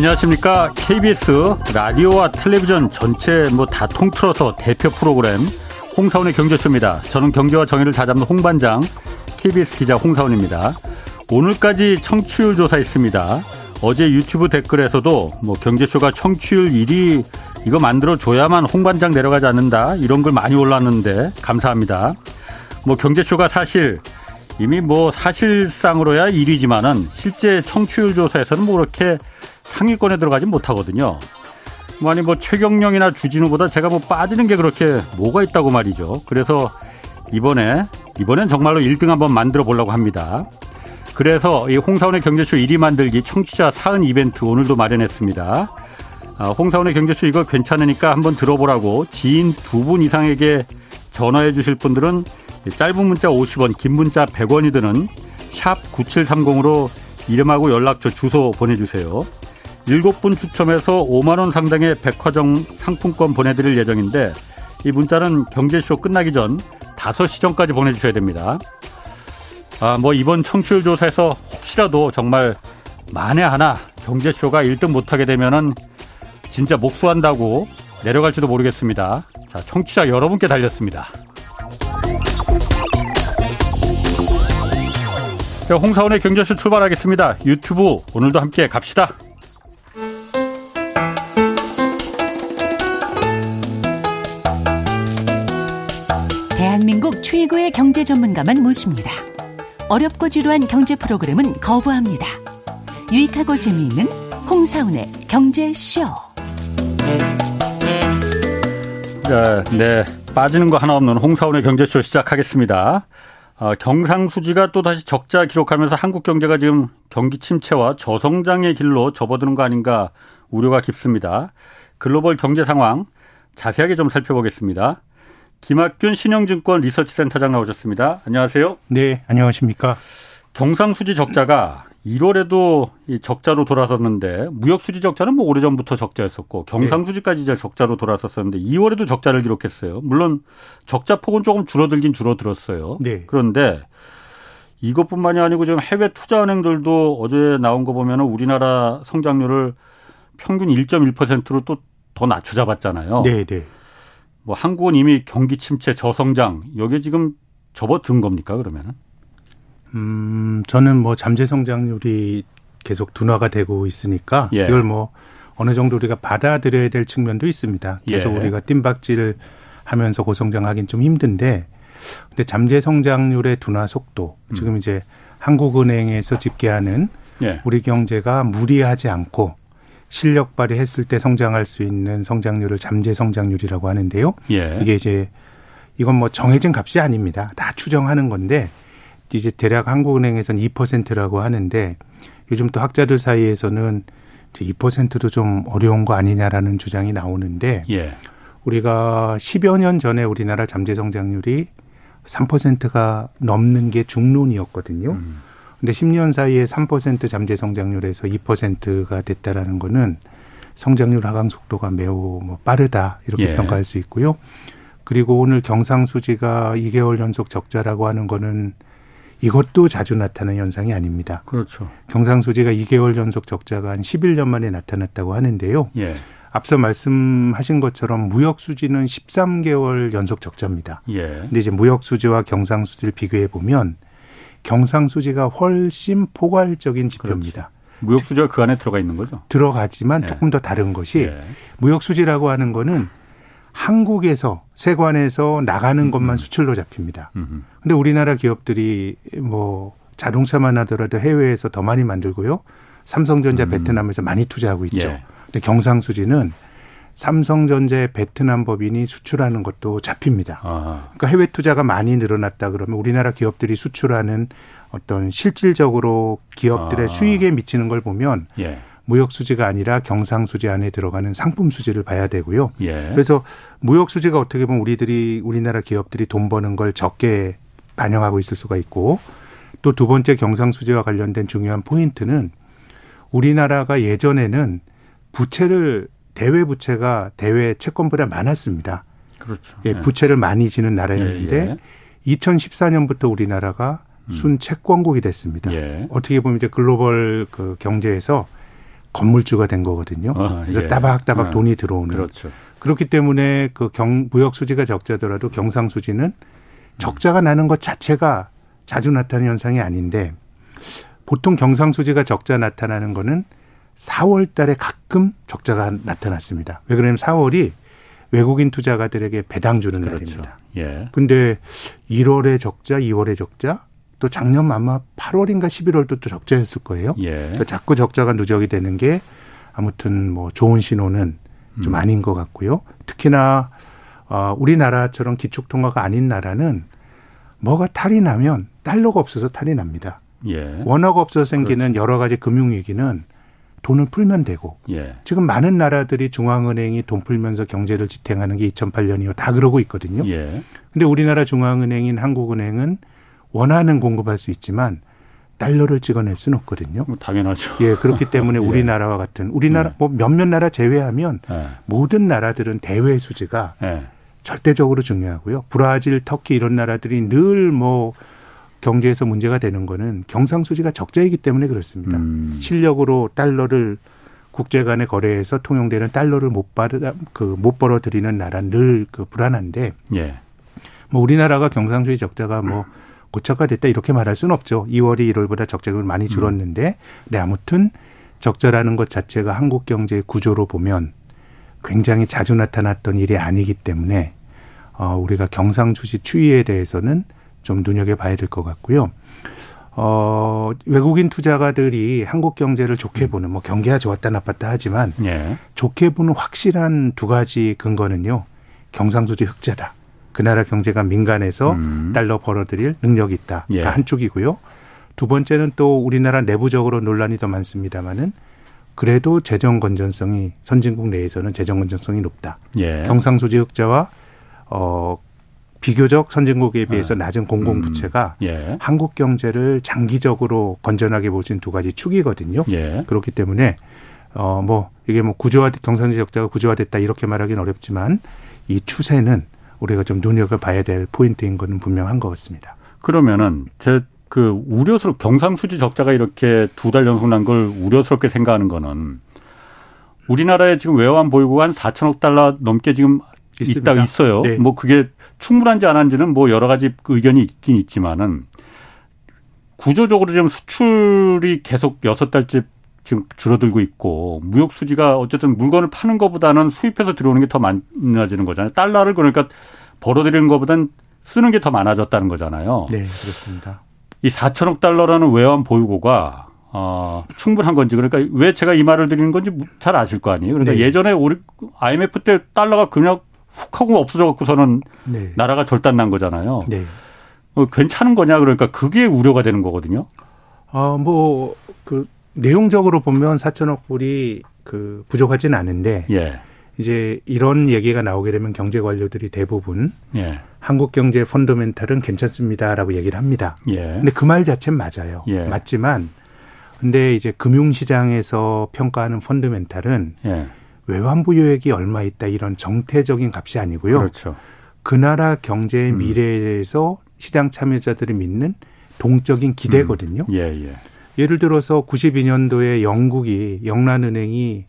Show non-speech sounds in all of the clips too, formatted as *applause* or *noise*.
안녕하십니까. KBS 라디오와 텔레비전 전체 뭐 다 통틀어서 대표 프로그램 홍사원의 경제쇼입니다. 저는 경제와 정의를 다잡는 홍반장 KBS 기자 홍사원입니다. 오늘까지 청취율 조사 있습니다. 어제 유튜브 댓글에서도 뭐 경제쇼가 청취율 1위 이거 만들어 줘야만 홍반장 내려가지 않는다 이런 걸 많이 올랐는데 감사합니다. 뭐 경제쇼가 사실 이미 뭐 사실상으로야 1위지만은 실제 청취율 조사에서는 뭐 그렇게 상위권에 들어가지 못하거든요. 뭐 아니 뭐 최경령이나 주진우보다 제가 뭐 빠지는 게 그렇게 뭐가 있다고 말이죠. 그래서 이번에 이번엔 정말로 1등 한번 만들어 보려고 합니다. 그래서 이 홍사원의 경제쇼 1위 만들기 청취자 사은 이벤트 오늘도 마련했습니다. 아, 홍사원의 경제쇼 이거 괜찮으니까 한번 들어보라고 지인 두 분 이상에게 전화해 주실 분들은 짧은 문자 50원, 긴 문자 100원이 드는 샵 9730으로 이름하고 연락처 주소 보내주세요. 7분 추첨해서 5만원 상당의 백화점 상품권 보내드릴 예정인데 이 문자는 경제쇼 끝나기 전 5시 전까지 보내주셔야 됩니다. 아, 뭐 이번 청취율 조사에서 혹시라도 정말 만에 하나 경제쇼가 1등 못하게 되면은 진짜 목수한다고 내려갈지도 모르겠습니다. 자, 청취자 여러분께 달렸습니다. 자, 홍사원의 경제쇼 출발하겠습니다. 유튜브 오늘도 함께 갑시다. 최고의 경제 전문가만 모십니다. 어렵고 지루한 경제 프로그램은 거부합니다. 유익하고 재미있는 홍사운의 경제쇼. 네, 네, 빠지는 거 하나 없는 홍사운의 경제쇼 시작하겠습니다. 어, 경상수지가 또 다시 적자 기록하면서 한국 경제가 지금 경기 침체와 저성장의 길로 접어드는 거 아닌가 우려가 깊습니다. 글로벌 경제 상황 자세하게 좀 살펴보겠습니다. 김학균 신영증권 리서치센터장 나오셨습니다. 안녕하세요. 네, 안녕하십니까. 경상수지 적자가 1월에도 적자로 돌아섰는데 무역수지 적자는 뭐 오래전부터 적자였었고 경상수지까지 이제 적자로 돌아섰었는데 2월에도 적자를 기록했어요. 물론 적자 폭은 조금 줄어들긴 줄어들었어요. 네. 그런데 이것뿐만이 아니고 지금 해외 투자은행들도 어제 나온 거 보면 우리나라 성장률을 평균 1.1%로 또 더 낮춰 잡았잖아요. 네, 네. 뭐 한국은 이미 경기 침체 저성장 여기에 지금 접어든 겁니까 그러면은? 음 저는 뭐 잠재 성장률이 계속 둔화가 되고 있으니까 예. 이걸 뭐 어느 정도 우리가 받아들여야 될 측면도 있습니다. 계속 예. 우리가 뜀박질 하면서 고성장하긴 좀 힘든데 근데 잠재 성장률의 둔화 속도 음. 지금 이제 한국은행에서 집계하는 예. 우리 경제가 무리하지 않고 실력 발휘했을 때 성장할 수 있는 성장률을 잠재 성장률이라고 하는데요. 예. 이게 이제 이건 뭐 정해진 값이 아닙니다. 다 추정하는 건데 이제 대략 한국은행에서는 2%라고 하는데 요즘 또 학자들 사이에서는 2%도 좀 어려운 거 아니냐라는 주장이 나오는데 예. 우리가 10여 년 전에 우리나라 잠재 성장률이 3%가 넘는 게 중론이었거든요. 음. 근데 10년 사이에 3% 잠재 성장률에서 2%가 됐다라는 거는 성장률 하강 속도가 매우 뭐 빠르다 이렇게 예. 평가할 수 있고요. 그리고 오늘 경상수지가 2개월 연속 적자라고 하는 거는 이것도 자주 나타나는 현상이 아닙니다. 그렇죠. 경상수지가 2개월 연속 적자가 한 11년 만에 나타났다고 하는데요. 예. 앞서 말씀하신 것처럼 무역 수지는 13개월 연속 적자입니다. 예. 근데 이제 무역 수지와 경상 수지를 비교해 보면 경상수지가 훨씬 포괄적인 지표입니다. 그렇지. 무역수지가 그 안에 들어가 있는 거죠? 들어가지만 네. 조금 더 다른 것이 네. 무역수지라고 하는 거는 한국에서 세관에서 나가는 음흠. 것만 수출로 잡힙니다. 음흠. 근데 우리나라 기업들이 뭐 자동차만 하더라도 해외에서 더 많이 만들고요. 삼성전자 음. 베트남에서 많이 투자하고 있죠. 예. 근데 경상수지는 삼성전자의 베트남 법인이 수출하는 것도 잡힙니다. 아하. 그러니까 해외 투자가 많이 늘어났다 그러면 우리나라 기업들이 수출하는 어떤 실질적으로 기업들의 아. 수익에 미치는 걸 보면 예. 무역 수지가 아니라 경상 수지 안에 들어가는 상품 수지를 봐야 되고요. 예. 그래서 무역 수지가 어떻게 보면 우리들이 우리나라 기업들이 돈 버는 걸 적게 반영하고 있을 수가 있고 또 두 번째 경상 수지와 관련된 중요한 포인트는 우리나라가 예전에는 부채를 대외 부채가 대외 채권보다 많았습니다. 그렇죠. 예, 네. 부채를 많이 지는 나라였는데 예, 예. 2014년부터 우리나라가 음. 순 채권국이 됐습니다. 예. 어떻게 보면 이제 글로벌 그 경제에서 건물주가 된 거거든요. 아, 그래서 예. 따박따박 아, 돈이 들어오는. 그렇죠. 그렇기 때문에 그 경, 무역 수지가 적자더라도 경상 수지는 적자가 나는 것 자체가 자주 나타나는 현상이 아닌데 보통 경상 수지가 적자 나타나는 거는 4월 달에 가끔 적자가 나타났습니다. 왜 그러냐면 4월이 외국인 투자가들에게 배당 주는 그렇죠. 날입니다. 예. 근데 1월에 적자, 2월에 적자, 또 작년 아마 8월인가 11월도 또 적자였을 거예요. 예. 그러니까 자꾸 적자가 누적이 되는 게 아무튼 뭐 좋은 신호는 좀 음. 아닌 것 같고요. 특히나 어, 우리나라처럼 기축통화가 아닌 나라는 뭐가 탈이 나면 달러가 없어서 탈이 납니다. 예. 원화가 없어서 생기는 그렇지. 여러 가지 금융위기는 돈을 풀면 되고 예. 지금 많은 나라들이 중앙은행이 돈 풀면서 경제를 지탱하는 게 2008년이요. 다 그러고 있거든요. 예. 근데 우리나라 중앙은행인 한국은행은 원하는 공급할 수 있지만 달러를 찍어낼 수는 없거든요. 뭐 당연하죠. 예, 그렇기 때문에 *laughs* 예. 우리나라와 같은 우리나라 예. 뭐 몇몇 나라 제외하면 예. 모든 나라들은 대외 수지가 예. 절대적으로 중요하고요. 브라질, 터키 이런 나라들이 늘뭐 경제에서 문제가 되는 거는 경상수지가 적자이기 때문에 그렇습니다. 음. 실력으로 달러를 국제 간의 거래에서 통용되는 달러를 못 받아 그못 벌어 들이는 나라 늘 그 불안한데 예. 뭐 우리나라가 경상수지 적자가 뭐 고착화됐다 이렇게 말할 수는 없죠. 2월이 1월보다 적자가 많이 음. 줄었는데, 네 아무튼 적자라는 것 자체가 한국 경제의 구조로 보면 굉장히 자주 나타났던 일이 아니기 때문에 어 우리가 경상주시 추이에 대해서는 좀 눈여겨 봐야 될 것 같고요. 어, 외국인 투자가들이 한국 경제를 좋게 음. 보는, 뭐 경기가 좋았다 나빴다 하지만, 예. 좋게 보는 확실한 두 가지 근거는요, 경상수지 흑자다. 그 나라 경제가 민간에서 음. 달러 벌어들일 능력이 있다. 예. 한쪽이고요. 두 번째는 또 우리나라 내부적으로 논란이 더 많습니다만은 그래도 재정 건전성이 선진국 내에서는 재정 건전성이 높다. 예. 경상수지 흑자와 어 비교적 선진국에 비해서 아. 낮은 공공 부채가 음. 예. 한국 경제를 장기적으로 건전하게 보신 두 가지 축이거든요. 예. 그렇기 때문에 어 뭐 이게 뭐 구조화 경상수지 적자가 구조화됐다 이렇게 말하기는 어렵지만 이 추세는 우리가 좀 눈여겨봐야 될 포인트인 것은 분명한 것 같습니다. 그러면은 제 그 우려스럽 경상수지 적자가 이렇게 두 달 연속 난 걸 우려스럽게 생각하는 거는 우리나라에 지금 외환 보유고가 한 4천억 달러 넘게 지금 있습니다. 있다 있어요. 네. 뭐 그게 충분한지 안 한지는 뭐 여러 가지 의견이 있긴 있지만은 구조적으로 지금 수출이 계속 여섯 달째 지금 줄어들고 있고 무역 수지가 어쨌든 물건을 파는 것보다는 수입해서 들어오는 게 더 많아지는 거잖아요. 달러를 그러니까 벌어들이는 것보다는 쓰는 게 더 많아졌다는 거잖아요. 네, 그렇습니다. 이 4천억 달러라는 외환 보유고가 어, 충분한 건지 그러니까 왜 제가 이 말을 드리는 건지 잘 아실 거 아니에요. 그러니까 네. 예전에 우리 IMF 때 달러가 그냥 훅 하고 없어져 갖고서는 네. 나라가 절단난 거잖아요. 네. 어, 괜찮은 거냐 그러니까 그게 우려가 되는 거거든요. 아, 뭐 그 내용적으로 보면 4천억 불이 그 부족하진 않은데 예. 이제 이런 얘기가 나오게 되면 경제 관료들이 대부분 예. 한국 경제 펀더멘탈은 괜찮습니다라고 얘기를 합니다. 예. 근데 그 말 자체는 맞아요. 예. 맞지만 근데 이제 금융시장에서 평가하는 펀더멘탈은 예. 외환부유액이 얼마 있다 이런 정태적인 값이 아니고요. 그렇죠. 그 나라 경제의 음. 미래에 대해서 시장 참여자들이 믿는 동적인 기대거든요. 음. 예, 예. 예를 들어서 92년도에 영국이 영란은행이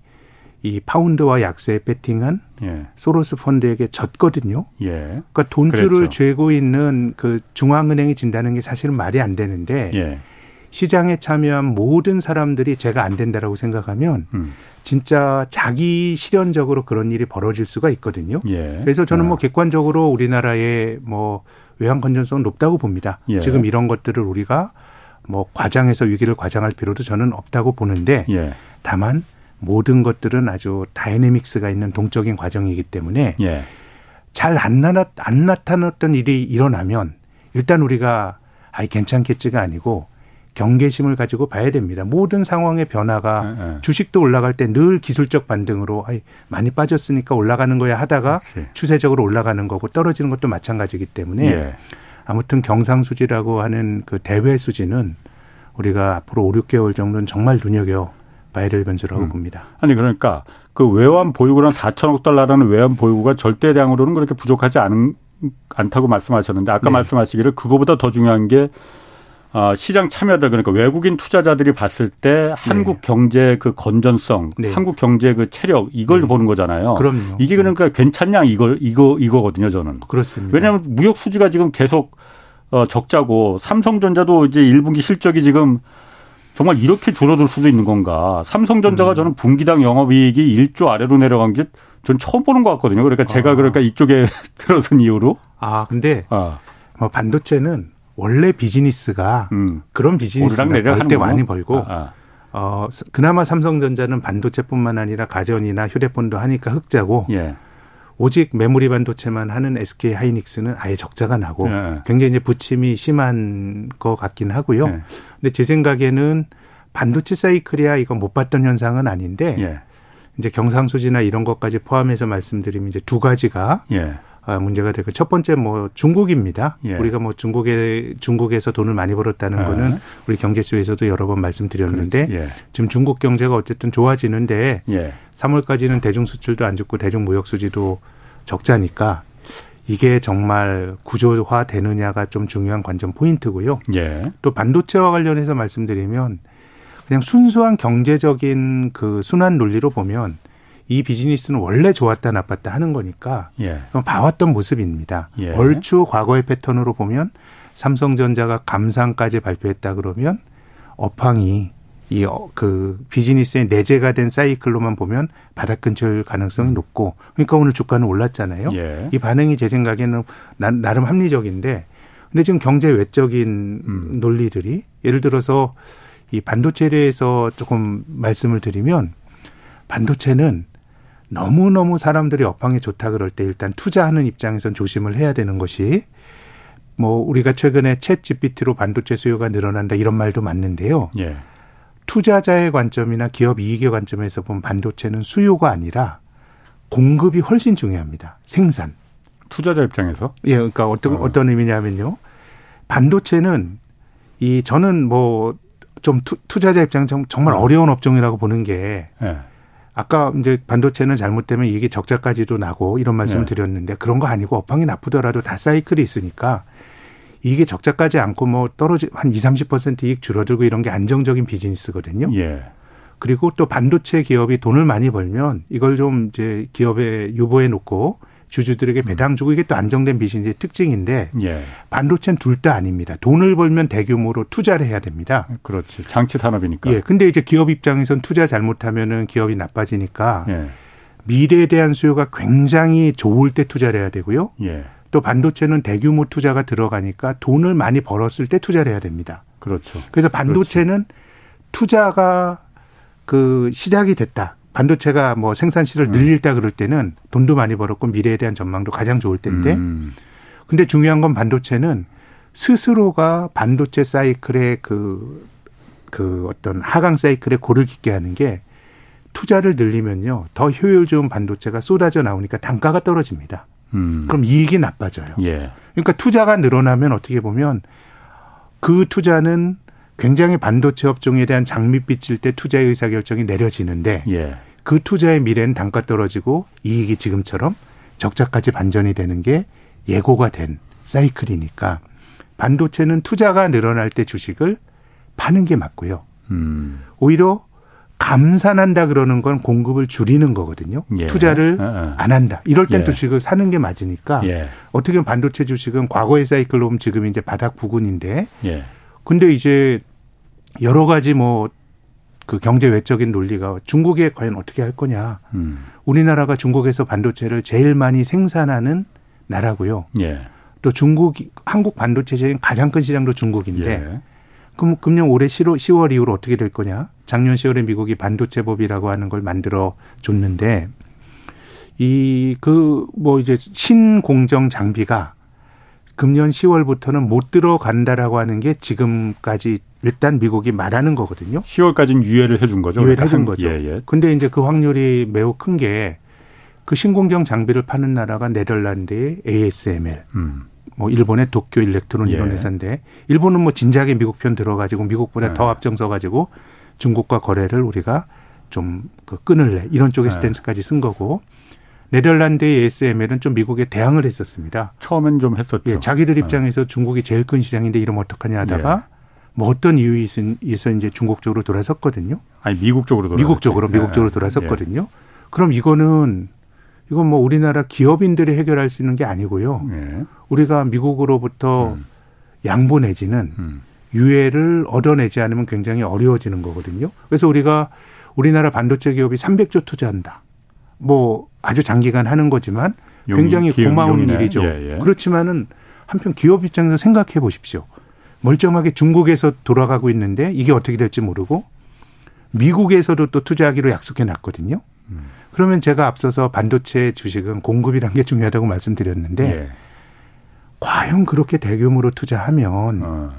이 파운드와 약세에 베팅한 예. 소로스 펀드에게 졌거든요. 예. 그러니까 돈줄을 그랬죠. 죄고 있는 그 중앙은행이 진다는 게 사실은 말이 안 되는데 예. 시장에 참여한 모든 사람들이 제가 안 된다라고 생각하면 음. 진짜 자기 실현적으로 그런 일이 벌어질 수가 있거든요. 예. 그래서 저는 뭐 아. 객관적으로 우리나라의 뭐 외환 건전성 높다고 봅니다. 예. 지금 이런 것들을 우리가 뭐 과장해서 위기를 과장할 필요도 저는 없다고 보는데 예. 다만 모든 것들은 아주 다이내믹스가 있는 동적인 과정이기 때문에 예. 잘안 나타, 안 나타났던 일이 일어나면 일단 우리가 아이 괜찮겠지가 아니고 경계심을 가지고 봐야 됩니다. 모든 상황의 변화가 예, 예. 주식도 올라갈 때 늘 기술적 반등으로 아이 많이 빠졌으니까 올라가는 거야 하다가 그렇지. 추세적으로 올라가는 거고 떨어지는 것도 마찬가지이기 때문에 예. 아무튼 경상수지라고 하는 그 대외 수지는 우리가 앞으로 5, 6개월 정도는 정말 눈여겨 봐야 될 변수라고 음. 봅니다. 아니 그러니까 그 외환 보유고는 4천억 달러라는 외환 보유고가 절대량으로는 그렇게 부족하지 않은 않다고 말씀하셨는데 아까 네. 말씀하시기를 그거보다 더 중요한 게 어, 시장 참여자 그러니까 외국인 투자자들이 봤을 때 한국 네. 경제 그 건전성, 네. 한국 경제 그 체력 이걸 네. 보는 거잖아요. 그럼요. 이게 그러니까 괜찮냐 이거 이거 이거거든요, 저는. 그렇습니다. 왜냐하면 무역 수지가 지금 계속 어, 적자고 삼성전자도 이제 1분기 실적이 지금 정말 이렇게 줄어들 수도 있는 건가? 삼성전자가 음. 저는 분기당 영업이익이 1조 아래로 내려간 게 전 처음 보는 것 같거든요. 그러니까 제가 아. 그러니까 이쪽에 *laughs* 들어선 이후로. 아 근데 아. 뭐 반도체는 원래 비즈니스가 음. 그런 비즈니스가 벌때 많이 벌고 아, 아. 어 그나마 삼성전자는 반도체뿐만 아니라 가전이나 휴대폰도 하니까 흑자고 예. 오직 메모리 반도체만 하는 SK 하이닉스는 아예 적자가 나고 예. 굉장히 이제 부침이 심한 것 같긴 하고요. 예. 근데 제 생각에는 반도체 사이클이야 이거 못 봤던 현상은 아닌데 예. 이제 경상수지나 이런 것까지 포함해서 말씀드리면 이제 두 가지가 예. 아, 문제가 되고 첫 번째 뭐 중국입니다. 예. 우리가 뭐 중국에 중국에서 돈을 많이 벌었다는 예. 거는 우리 경제쇼에서도 여러 번 말씀드렸는데 예. 지금 중국 경제가 어쨌든 좋아지는데 예. 3월까지는 대중 수출도 안 좋고 대중 무역 수지도 적자니까 이게 정말 구조화 되느냐가 좀 중요한 관전 포인트고요. 예. 또 반도체와 관련해서 말씀드리면 그냥 순수한 경제적인 그 순환 논리로 보면 이 비즈니스는 원래 좋았다 나빴다 하는 거니까 예. 봐왔던 모습입니다. 예. 얼추 과거의 패턴으로 보면 삼성전자가 감상까지 발표했다 그러면 업황이 이 그 비즈니스의 내재가 된 사이클로만 보면 바닥 근처일 가능성이 높고 그러니까 오늘 주가는 올랐잖아요. 예. 이 반응이 제 생각에는 나름 합리적인데 근데 지금 경제 외적인 음. 논리들이 예를 들어서 이 반도체에 대해서 조금 말씀을 드리면 반도체는 너무너무 사람들이 업황이 좋다 그럴 때 일단 투자하는 입장에선 조심을 해야 되는 것이 뭐 우리가 최근에 챗 GPT로 반도체 수요가 늘어난다 이런 말도 맞는데요. 예. 투자자의 관점이나 기업 이익의 관점에서 보면 반도체는 수요가 아니라 공급이 훨씬 중요합니다. 생산. 투자자 입장에서? 예, 그러니까 어떤 어. 어떤 의미냐면요. 반도체는 이 저는 뭐 좀 투자자 입장에서 정말 어. 어려운 업종이라고 보는 게 예. 아까 이제 반도체는 잘못되면 이게 적자까지도 나고 이런 말씀을 네. 드렸는데 그런 거 아니고 업황이 나쁘더라도 다 사이클이 있으니까 이게 적자까지 않고 뭐 떨어지 한 20, 30% 이익 줄어들고 이런 게 안정적인 비즈니스거든요. 예. 그리고 또 반도체 기업이 돈을 많이 벌면 이걸 좀 이제 기업에 유보해 놓고 주주들에게 배당 주고 이게 또 안정된 비즈니스의 특징인데 예. 반도체는 둘 다 아닙니다. 돈을 벌면 대규모로 투자를 해야 됩니다. 그렇지. 장치 산업이니까. 예. 근데 이제 기업 입장에선 투자 잘못하면은 기업이 나빠지니까 예. 미래에 대한 수요가 굉장히 좋을 때 투자를 해야 되고요. 예. 또 반도체는 대규모 투자가 들어가니까 돈을 많이 벌었을 때 투자를 해야 됩니다. 그렇죠. 그래서 반도체는 그렇죠. 투자가 그 시작이 됐다. 반도체가 뭐 생산 시를 음. 늘릴다 그럴 때는 돈도 많이 벌었고 미래에 대한 전망도 가장 좋을 텐데 음. 근데 중요한 건 반도체는 스스로가 반도체 사이클의 그, 그 어떤 하강 사이클에 골을 깊게 하는 게 투자를 늘리면요. 더 효율 좋은 반도체가 쏟아져 나오니까 단가가 떨어집니다. 음. 그럼 이익이 나빠져요. 예. 그러니까 투자가 늘어나면 어떻게 보면 그 투자는 굉장히 반도체 업종에 대한 장밋빛일 때 투자 의사 결정이 내려지는데 예. 그 투자의 미래는 단가 떨어지고 이익이 지금처럼 적자까지 반전이 되는 게 예고가 된 사이클이니까 반도체는 투자가 늘어날 때 주식을 파는 게 맞고요. 음. 오히려 감산한다 그러는 건 공급을 줄이는 거거든요. 예. 투자를 어, 어. 안 한다. 이럴 땐또 예. 주식을 사는 게 맞으니까 예. 어떻게 보면 반도체 주식은 과거의 사이클로 보면 지금 이제 바닥 부근인데 예. 근데 이제 여러 가지 뭐 그 경제 외적인 논리가 중국에 과연 어떻게 할 거냐. 음. 우리나라가 중국에서 반도체를 제일 많이 생산하는 나라고요. 예. 또 중국 한국 반도체 시장 가장 큰 시장도 중국인데 예. 그럼 금년 올해 10월, 10월 이후로 어떻게 될 거냐? 작년 10월에 미국이 반도체법이라고 하는 걸 만들어 줬는데 이 그 뭐 이제 신공정 장비가 금년 10월부터는 못 들어간다라고 하는 게 지금까지 일단 미국이 말하는 거거든요. 10월까지는 유예를 해준 거죠. 유예를 그러니까 해준 거죠. 예, 예. 근데 이제 그 확률이 매우 큰 게 그 신공정 장비를 파는 나라가 네덜란드의 ASML, 음. 뭐 일본의 도쿄 일렉트론 예. 이런 회사인데 일본은 뭐 진작에 미국 편 들어가지고 미국보다 네. 더 앞장서 가지고 중국과 거래를 우리가 좀 그 끊을래 이런 쪽의 네. 스탠스까지 쓴 거고 네덜란드의 ASML은 좀 미국에 대항을 했었습니다. 처음엔 좀 했었죠. 예, 자기들 네. 입장에서 네. 중국이 제일 큰 시장인데 이러면 어떡하냐 하다가 예. 뭐 어떤 이유에서 이제 중국 쪽으로 돌아섰거든요. 아니 미국 쪽으로 돌아 미국 쪽으로 미국 예. 쪽으로 돌아섰거든요. 예. 그럼 이거는 이건 뭐 우리나라 기업인들이 해결할 수 있는 게 아니고요. 예. 우리가 미국으로부터 음. 양보 내지는 음. 유해를 얻어내지 않으면 굉장히 어려워지는 거거든요. 그래서 우리가 우리나라 반도체 기업이 300조 투자한다. 뭐 아주 장기간 하는 거지만 굉장히 용, 고마운 용이네. 일이죠. 예, 예. 그렇지만은 한편 기업 입장에서 생각해 보십시오. 멀쩡하게 중국에서 돌아가고 있는데 이게 어떻게 될지 모르고 미국에서도 또 투자하기로 약속해 놨거든요. 음. 그러면 제가 앞서서 반도체 주식은 공급이란 게 중요하다고 말씀드렸는데 예. 과연 그렇게 대규모로 투자하면 어.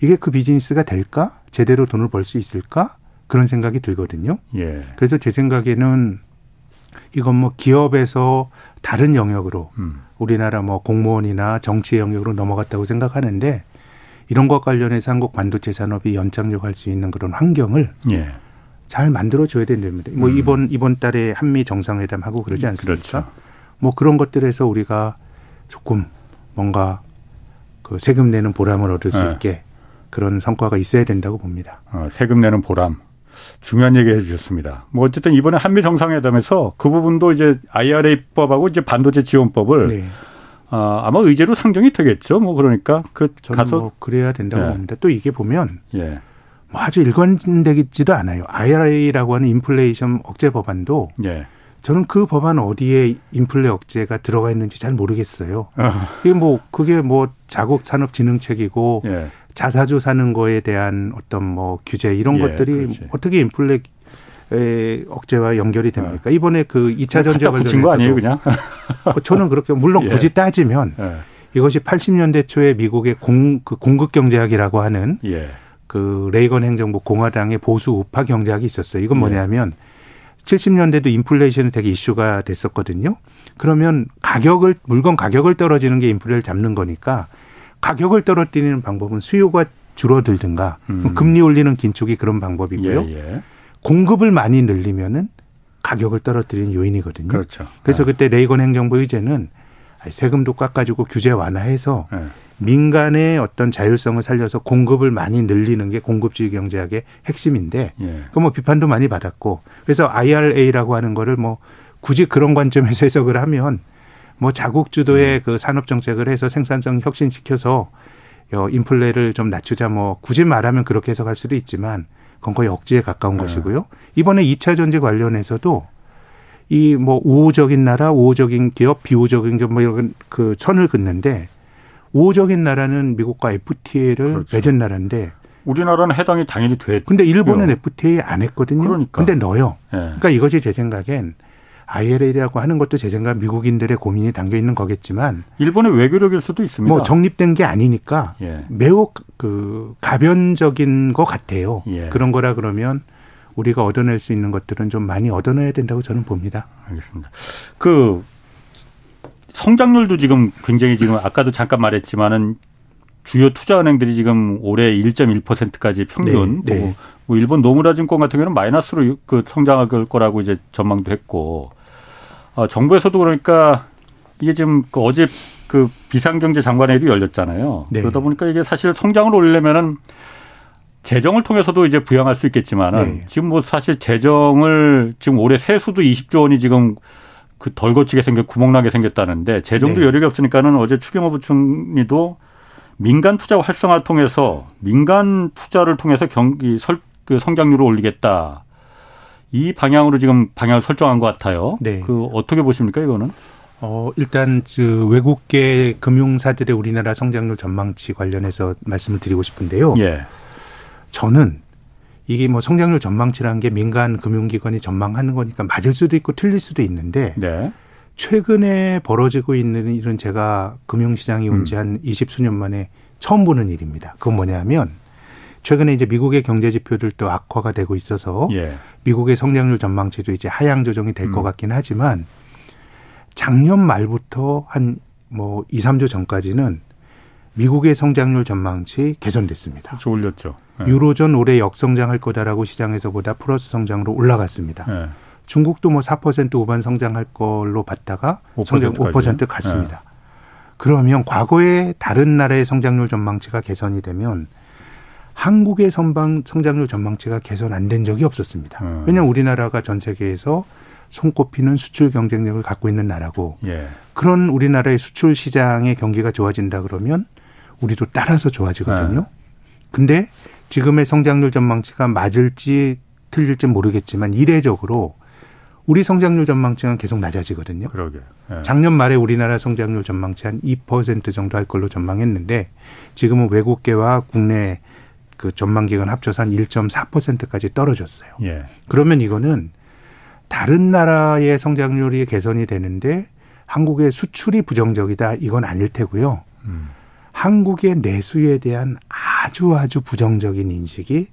이게 그 비즈니스가 될까? 제대로 돈을 벌 수 있을까? 그런 생각이 들거든요. 예. 그래서 제 생각에는 이건 뭐 기업에서 다른 영역으로 음. 우리나라 뭐 공무원이나 정치 영역으로 넘어갔다고 생각하는데 이런 것 관련해서 한국 반도체 산업이 연착륙할 수 있는 그런 환경을 예. 잘 만들어 줘야 된답니다. 뭐 음. 이번 이번 달에 한미 정상회담 하고 그러지 않습니까? 그렇죠. 뭐 그런 것들에서 우리가 조금 뭔가 그 세금 내는 보람을 얻을 수 네. 있게 그런 성과가 있어야 된다고 봅니다. 어, 세금 내는 보람. 중요한 얘기 해주셨습니다. 뭐 어쨌든 이번에 한미 정상회담에서 그 부분도 이제 IRA법하고 이제 반도체 지원법을 네. 어, 아마 의제로 상정이 되겠죠. 뭐 그러니까 그 가서 뭐 그래야 된다고 예. 봅니다. 또 이게 보면 예. 뭐 아주 일관되지도 않아요. IRA라고 하는 인플레이션 억제 법안도 예. 저는 그 법안 어디에 인플레 억제가 들어가 있는지 잘 모르겠어요. 어. 이게 뭐 그게 뭐 자국 산업 진흥책이고 예. 자사주 사는 거에 대한 어떤 뭐 규제 이런 예, 것들이 그렇지. 어떻게 인플레 에 억제와 연결이 됩니까? 어. 이번에 그 2차 전제 관련해서 거 아니에요, 그냥? *laughs* 뭐 저는 그렇게 물론 예. 굳이 따지면 예. 이것이 80년대 초에 미국의 공, 그 공급 경제학이라고 하는 예. 그 레이건 행정부 공화당의 보수 우파 경제학이 있었어요. 이건 예. 뭐냐면 70년대도 인플레이션이 되게 이슈가 됐었거든요. 그러면 가격을 물건 가격을 떨어지는 게 인플레를 잡는 거니까 가격을 떨어뜨리는 방법은 수요가 줄어들든가 음. 금리 올리는 긴축이 그런 방법이고요. 예, 예. 공급을 많이 늘리면은 가격을 떨어뜨리는 요인이거든요. 그렇죠. 그래서 예. 그때 레이건 행정부 의제는 세금도 깎아주고 규제 완화해서 예. 민간의 어떤 자율성을 살려서 공급을 많이 늘리는 게 공급주의 경제학의 핵심인데 예. 그뭐 비판도 많이 받았고 그래서 IRA라고 하는 거를 뭐 굳이 그런 관점에서 해석을 하면 뭐 자국 주도의 음. 그 산업 정책을 해서 생산성 혁신시켜서 어, 인플레를 좀 낮추자 뭐 굳이 말하면 그렇게 해석할 수도 있지만 그건 거의 억지에 가까운 네. 것이고요. 이번에 2차 전지 관련해서도 이 뭐 우호적인 나라, 우호적인 기업, 비우호적인 기업 뭐 이런 그 선을 긋는데 우호적인 나라는 미국과 FTA를 그렇죠. 맺은 나라인데 우리나라는 해당이 당연히 됐. 근데 일본은 FTA 안 했거든요. 그러니까. 근데 넣어요. 네. 그러니까 이것이 제 생각엔 ILL이라고 하는 것도 제 생각 미국인들의 고민이 담겨 있는 거겠지만 일본의 외교력일 수도 있습니다. 뭐 정립된 게 아니니까 예. 매우 그 가변적인 것 같아요. 예. 그런 거라 그러면 우리가 얻어낼 수 있는 것들은 좀 많이 얻어내야 된다고 저는 봅니다. 알겠습니다. 그 성장률도 지금 굉장히 지금 아까도 잠깐 말했지만은 주요 투자은행들이 지금 올해 1.1%까지 평균 네, 네. 뭐 일본 노무라 증권 같은 경우는 마이너스로 그 성장할 거라고 이제 전망도 했고 어, 정부에서도 그러니까 이게 지금 그 어제 그 비상경제 장관회의도 열렸잖아요. 네. 그러다 보니까 이게 사실 성장을 올리려면은 재정을 통해서도 이제 부양할 수 있겠지만은 네. 지금 뭐 사실 재정을 지금 올해 세수도 20조 원이 지금 그 덜 거치게 생겨 구멍나게 생겼다는데 재정도 네. 여력이 없으니까는 어제 추경호 부총리도 민간 투자 활성화 통해서 민간 투자를 통해서 경기 설, 그 성장률을 올리겠다. 이 방향으로 지금 방향을 설정한 것 같아요. 네. 그 어떻게 보십니까 이거는? 어, 일단 그 외국계 금융사들의 우리나라 성장률 전망치 관련해서 말씀을 드리고 싶은데요. 예. 저는 이게 뭐 성장률 전망치라는 게 민간 금융기관이 전망하는 거니까 맞을 수도 있고 틀릴 수도 있는데 네. 최근에 벌어지고 있는 일은 제가 금융시장이 온 지한 음. 20수년 만에 처음 보는 일입니다. 그건 뭐냐면 최근에 이제 미국의 경제 지표들도 악화가 되고 있어서 예. 미국의 성장률 전망치도 이제 하향 조정이 될것 음. 같긴 하지만 작년 말부터 한 뭐 2, 3주 전까지는 미국의 성장률 전망치 개선됐습니다. 그렇죠. 올렸죠. 네. 유로존 올해 역성장할 거다라고 시장에서보다 플러스 성장으로 올라갔습니다. 네. 중국도 뭐 4% 후반 성장할 걸로 봤다가 5%까지. 성장 5% 갔습니다. 네. 그러면 과거에 다른 나라의 성장률 전망치가 개선이 되면 한국의 선방 성장률 전망치가 개선 안 된 적이 없었습니다. 음. 왜냐하면 우리나라가 전 세계에서 손꼽히는 수출 경쟁력을 갖고 있는 나라고 예. 그런 우리나라의 수출 시장의 경기가 좋아진다 그러면 우리도 따라서 좋아지거든요. 네. 근데 지금의 성장률 전망치가 맞을지 틀릴지 모르겠지만 이례적으로 우리 성장률 전망치는 계속 낮아지거든요. 그러게. 예. 작년 말에 우리나라 성장률 전망치 한 2% 정도 할 걸로 전망했는데 지금은 외국계와 국내 그 전망 기간 합쳐서 한 1.4%까지 떨어졌어요. 예. 그러면 이거는 다른 나라의 성장률이 개선이 되는데 한국의 수출이 부정적이다 이건 아닐 테고요. 음. 한국의 내수에 대한 아주 아주 부정적인 인식이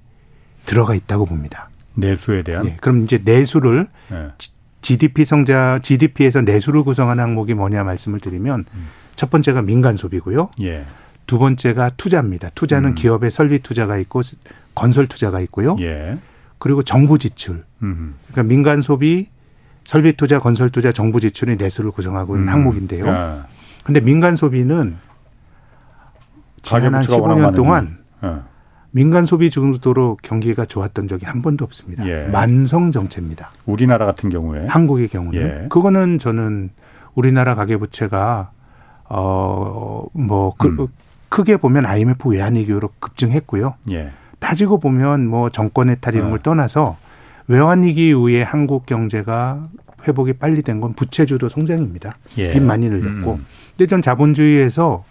들어가 있다고 봅니다. 내수에 대한? 네, 그럼 이제 내수를 네. GDP 성장, GDP에서 내수를 구성하는 항목이 뭐냐 말씀을 드리면 음. 첫 번째가 민간 소비고요. 예. 두 번째가 투자입니다. 투자는 음. 기업의 설비 투자가 있고 건설 투자가 있고요. 예. 그리고 정부 지출. 음. 그러니까 민간 소비, 설비 투자, 건설 투자, 정부 지출이 내수를 구성하고 있는 음. 항목인데요. 아. 근데 민간 소비는 지난 한 15년 동안 어. 민간 소비 중도로 경기가 좋았던 적이 한 번도 없습니다. 예. 만성 정체입니다. 우리나라 같은 경우에 한국의 경우는 예. 그거는 저는 우리나라 가계 부채가 어뭐 그, 음. 크게 보면 IMF 외환위기로 급증했고요. 예. 따지고 보면 뭐 정권의 탈 이런 어. 걸 떠나서 외환위기 이후에 한국 경제가 회복이 빨리 된 건 부채주도 성장입니다. 예. 빚 많이 늘렸고. 음. 근데 전 자본주의에서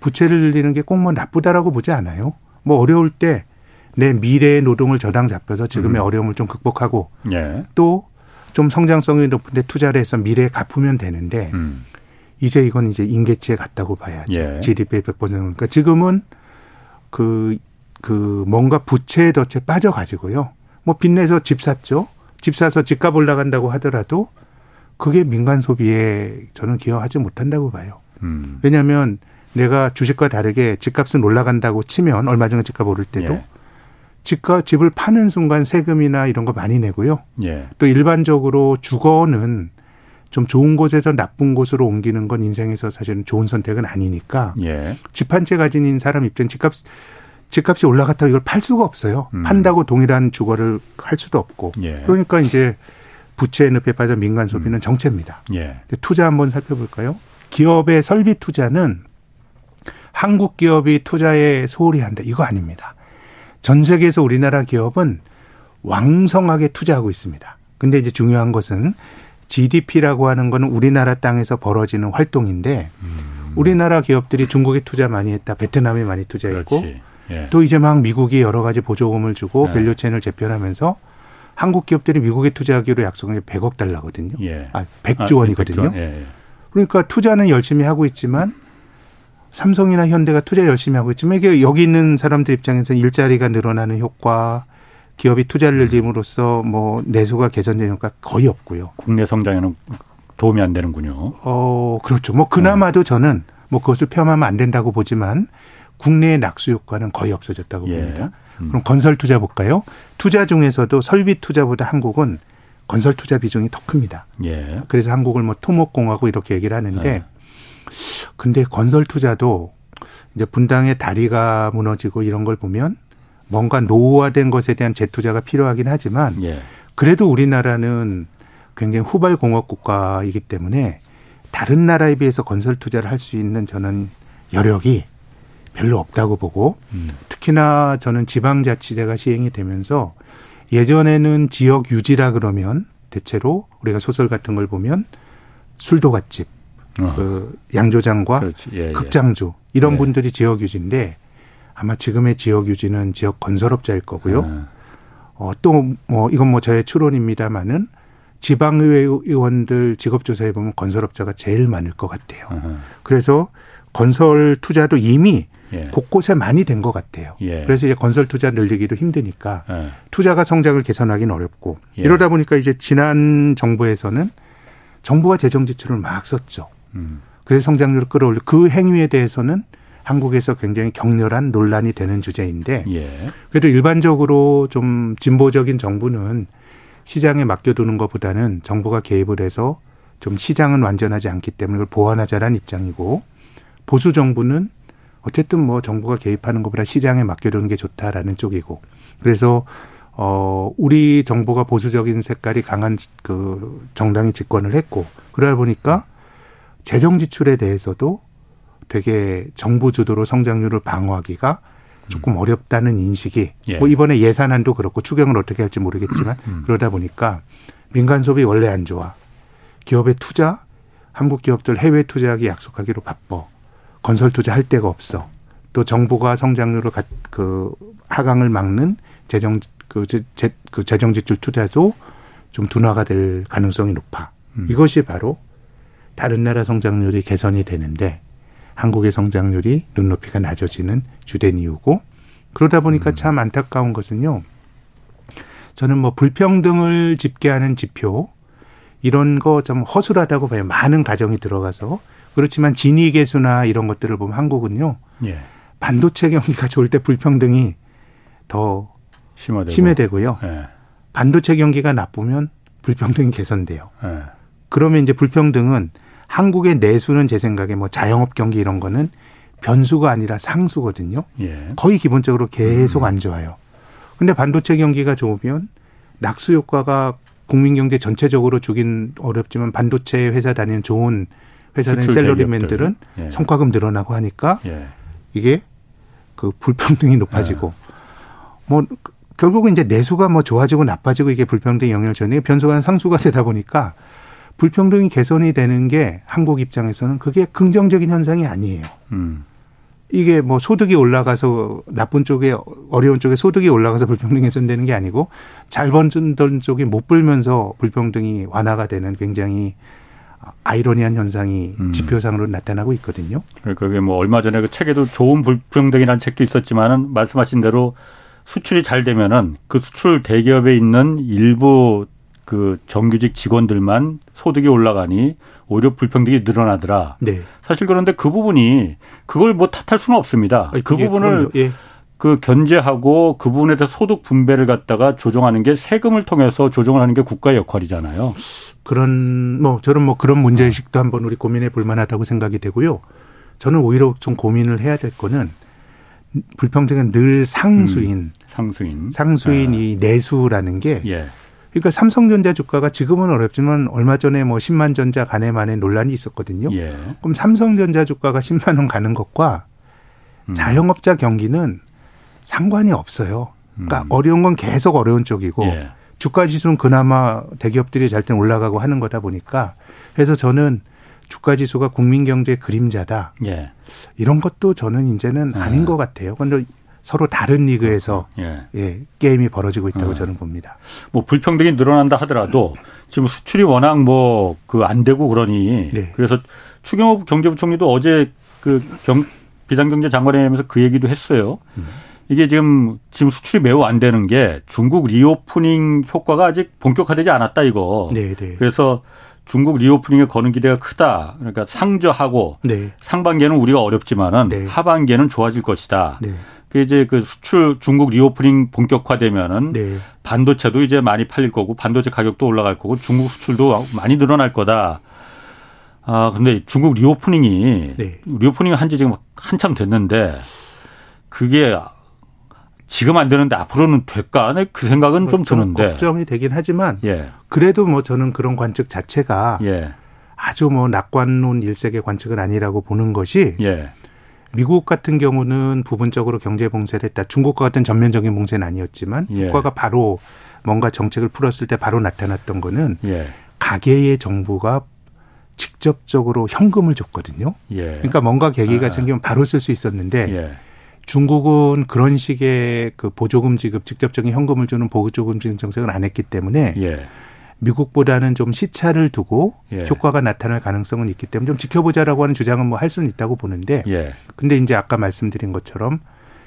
부채를 늘리는 게 꼭 뭐 나쁘다라고 보지 않아요. 뭐 어려울 때 내 미래의 노동을 저당 잡혀서 지금의 음. 어려움을 좀 극복하고 예. 또좀 성장성이 높은데 투자를 해서 미래에 갚으면 되는데 음. 이제 이건 이제 인계치에 갔다고 봐야죠. 예. GDP의 100%. 그러니까 지금은 그, 그 뭔가 부채에 덫에 빠져가지고요. 뭐 빚내서 집 샀죠. 집 사서 집값 올라간다고 하더라도 그게 민간 소비에 저는 기여하지 못한다고 봐요. 음. 왜냐하면 내가 주식과 다르게 집값은 올라간다고 치면 얼마 전에 집값 오를 때도 예. 집과 집을 파는 순간 세금이나 이런 거 많이 내고요. 예. 또 일반적으로 주거는 좀 좋은 곳에서 나쁜 곳으로 옮기는 건 인생에서 사실은 좋은 선택은 아니니까 예. 집한 채 가진 사람 입장 집값 집값이 올라갔다고 이걸 팔 수가 없어요. 음. 판다고 동일한 주거를 할 수도 없고. 예. 그러니까 이제 부채 늪에 빠져 민간 소비는 음. 정체입니다. 예. 투자 한번 살펴볼까요? 기업의 설비 투자는 한국 기업이 투자에 소홀히 한다. 이거 아닙니다. 전 세계에서 우리나라 기업은 왕성하게 투자하고 있습니다. 근데 이제 중요한 것은 GDP라고 하는 거는 우리나라 땅에서 벌어지는 활동인데 음. 우리나라 기업들이 중국에 투자 많이 했다. 베트남에 많이 투자했고 예. 또 이제 막 미국이 여러 가지 보조금을 주고 예. value chain을 재편하면서 한국 기업들이 미국에 투자하기로 약속한 게 100억 달러거든요. 예. 아, 100조 원이거든요. 아, 100조 원. 그러니까 투자는 열심히 하고 있지만 삼성이나 현대가 투자 열심히 하고 있지만 이게 여기 있는 사람들 입장에서 일자리가 늘어나는 효과, 기업이 투자를 음. 늘림으로써 뭐 내수가 개선되는 효과 거의 없고요. 국내 성장에는 도움이 안 되는군요. 어, 그렇죠. 뭐 그나마도 음. 저는 뭐 그것을 폄하하면 안 된다고 보지만 국내의 낙수 효과는 거의 없어졌다고 예. 봅니다. 음. 그럼 건설 투자 볼까요? 투자 중에서도 설비 투자보다 한국은 건설 투자 비중이 더 큽니다. 예. 그래서 한국을 뭐 토목공하고 이렇게 얘기를 하는데 예. 근데 건설 투자도 이제 분당의 다리가 무너지고 이런 걸 보면 뭔가 노후화된 것에 대한 재투자가 필요하긴 하지만 예. 그래도 우리나라는 굉장히 후발 공업 국가이기 때문에 다른 나라에 비해서 건설 투자를 할 수 있는 저는 여력이 별로 없다고 보고 음. 특히나 저는 지방자치제가 시행이 되면서 예전에는 지역 유지라 그러면 대체로 우리가 소설 같은 걸 보면 술도갓집 어. 그 양조장과 예, 예, 극장주 이런 예. 분들이 지역 유지인데 아마 지금의 지역 유지는 지역 건설업자일 거고요. 아. 어, 또 뭐 이건 뭐 저의 추론입니다만은 지방의회 의원들 직업조사해 보면 건설업자가 제일 많을 것 같아요. 아하. 그래서 건설 투자도 이미 예. 곳곳에 많이 된 것 같아요. 예. 그래서 이제 건설 투자 늘리기도 힘드니까 예. 투자가 성장을 개선하기는 어렵고 예. 이러다 보니까 이제 지난 정부에서는 정부가 재정 지출을 막 썼죠. 음. 그래서 성장률을 끌어올려 그 행위에 대해서는 한국에서 굉장히 격렬한 논란이 되는 주제인데 예. 그래도 일반적으로 좀 진보적인 정부는 시장에 맡겨두는 것보다는 정부가 개입을 해서 좀 시장은 완전하지 않기 때문에 그걸 보완하자라는 입장이고 보수 정부는 어쨌든 뭐 정부가 개입하는 것보다 시장에 맡겨두는 게 좋다라는 쪽이고 그래서 어 우리 정부가 보수적인 색깔이 강한 그 정당이 집권을 했고 그러다 보니까 재정 지출에 대해서도 되게 정부 주도로 성장률을 방어하기가 조금 음. 어렵다는 인식이 예. 뭐 이번에 예산안도 그렇고 추경을 어떻게 할지 모르겠지만 음. 그러다 보니까 민간 소비 원래 안 좋아. 기업의 투자 한국 기업들 해외 투자하기 약속하기로 바빠. 건설 투자 할 데가 없어. 또 정부가 성장률을 가, 그 하강을 막는 재정 그, 재, 그 재정 지출 투자도 좀 둔화가 될 가능성이 높아. 음. 이것이 바로 다른 나라 성장률이 개선이 되는데 한국의 성장률이 눈높이가 낮아지는 주된 이유고 그러다 보니까 음. 참 안타까운 것은요. 저는 뭐 불평등을 집계하는 지표 이런 거 좀 허술하다고 봐요. 많은 가정이 들어가서 그렇지만 진위 계수나 이런 것들을 보면 한국은요. 예. 반도체 경기가 좋을 때 불평등이 더 심화되고. 심해되고요. 예. 반도체 경기가 나쁘면 불평등이 개선돼요. 예. 그러면 이제 불평등은 한국의 내수는 제 생각에 뭐 자영업 경기 이런 거는 변수가 아니라 상수거든요. 예. 거의 기본적으로 계속 음. 안 좋아요. 근데 반도체 경기가 좋으면 낙수 효과가 국민 경제 전체적으로 주긴 어렵지만 반도체 회사 다니는 좋은 회사 다니는 셀러리맨들은 예. 성과금 늘어나고 하니까 예. 이게 그 불평등이 높아지고 예. 뭐 결국은 이제 내수가 뭐 좋아지고 나빠지고 이게 불평등이 영향을 주는 변수가 상수가 되다 보니까 불평등이 개선이 되는 게 한국 입장에서는 그게 긍정적인 현상이 아니에요. 음. 이게 뭐 소득이 올라가서 나쁜 쪽에 어려운 쪽에 소득이 올라가서 불평등이 개선되는 게 아니고 잘 번던 쪽이 못 벌면서 불평등이 완화가 되는 굉장히 아이러니한 현상이 음. 지표상으로 나타나고 있거든요. 그러니까 그게 뭐 얼마 전에 그 책에도 좋은 불평등이라는 책도 있었지만은 말씀하신 대로 수출이 잘 되면은 그 수출 대기업에 있는 일부 그 정규직 직원들만 소득이 올라가니 오히려 불평등이 늘어나더라. 네. 사실 그런데 그 부분이 그걸 뭐 탓할 수는 없습니다. 아니, 그 부분을 예. 그 견제하고 그 부분에 대해서 소득 분배를 갖다가 조정하는 게 세금을 통해서 조정을 하는 게 국가의 역할이잖아요. 그런 뭐 저는 뭐 그런 문제 의식도 한번 우리 고민해 볼 만하다고 생각이 되고요. 저는 오히려 좀 고민을 해야 될 거는 불평등은 늘 상수인 음, 상수인 상수인 아. 이 내수라는 게 예. 그러니까 삼성전자 주가가 지금은 어렵지만 얼마 전에 뭐 10만 전자 간에 만에 논란이 있었거든요. 예. 그럼 삼성전자 주가가 10만 원 가는 것과 음. 자영업자 경기는 상관이 없어요. 그러니까 음. 어려운 건 계속 어려운 쪽이고 예. 주가 지수는 그나마 대기업들이 잘 때 올라가고 하는 거다 보니까 그래서 저는 주가 지수가 국민 경제 그림자다. 예. 이런 것도 저는 이제는 예. 아닌 것 같아요. 그런데 서로 다른 리그에서 예. 예 게임이 벌어지고 있다고 예. 저는 봅니다. 뭐 불평등이 늘어난다 하더라도 지금 수출이 워낙 뭐 그 안 되고 그러니 네. 그래서 추경호 경제부총리도 어제 그 경, 비상경제 장관회의하면서 그 얘기도 했어요. 음. 이게 지금 지금 수출이 매우 안 되는 게 중국 reopening 효과가 아직 본격화되지 않았다 이거. 네, 네. 그래서 중국 reopening에 거는 기대가 크다. 그러니까 상저하고 네. 상반기에는 우리가 어렵지만은 네. 하반기에는 좋아질 것이다. 네. 그 이제 그 수출 중국 reopening 본격화되면은 네. 반도체도 이제 많이 팔릴 거고 반도체 가격도 올라갈 거고 중국 수출도 많이 늘어날 거다. 아 근데 중국 reopening이 네. reopening 한지 지금 한참 됐는데 그게 지금 안 되는데 앞으로는 될까? 네, 그 생각은 좀 드는데 걱정이 되긴 하지만 예. 그래도 뭐 저는 그런 관측 자체가 예. 아주 뭐 낙관론 일색의 관측은 아니라고 보는 것이 예. 미국 같은 경우는 부분적으로 경제 봉쇄를 했다. 중국과 같은 전면적인 봉쇄는 아니었지만 예. 효과가 바로 뭔가 정책을 풀었을 때 바로 나타났던 거는 예. 가계의 정부가 직접적으로 현금을 줬거든요. 예. 그러니까 뭔가 계기가 아. 생기면 바로 쓸 수 있었는데 예. 중국은 그런 식의 그 보조금 지급 직접적인 현금을 주는 보조금 지급 정책을 안 했기 때문에 예. 미국보다는 좀 시차를 두고 예. 효과가 나타날 가능성은 있기 때문에 좀 지켜보자라고 하는 주장은 뭐 할 수는 있다고 보는데 예. 근데 이제 아까 말씀드린 것처럼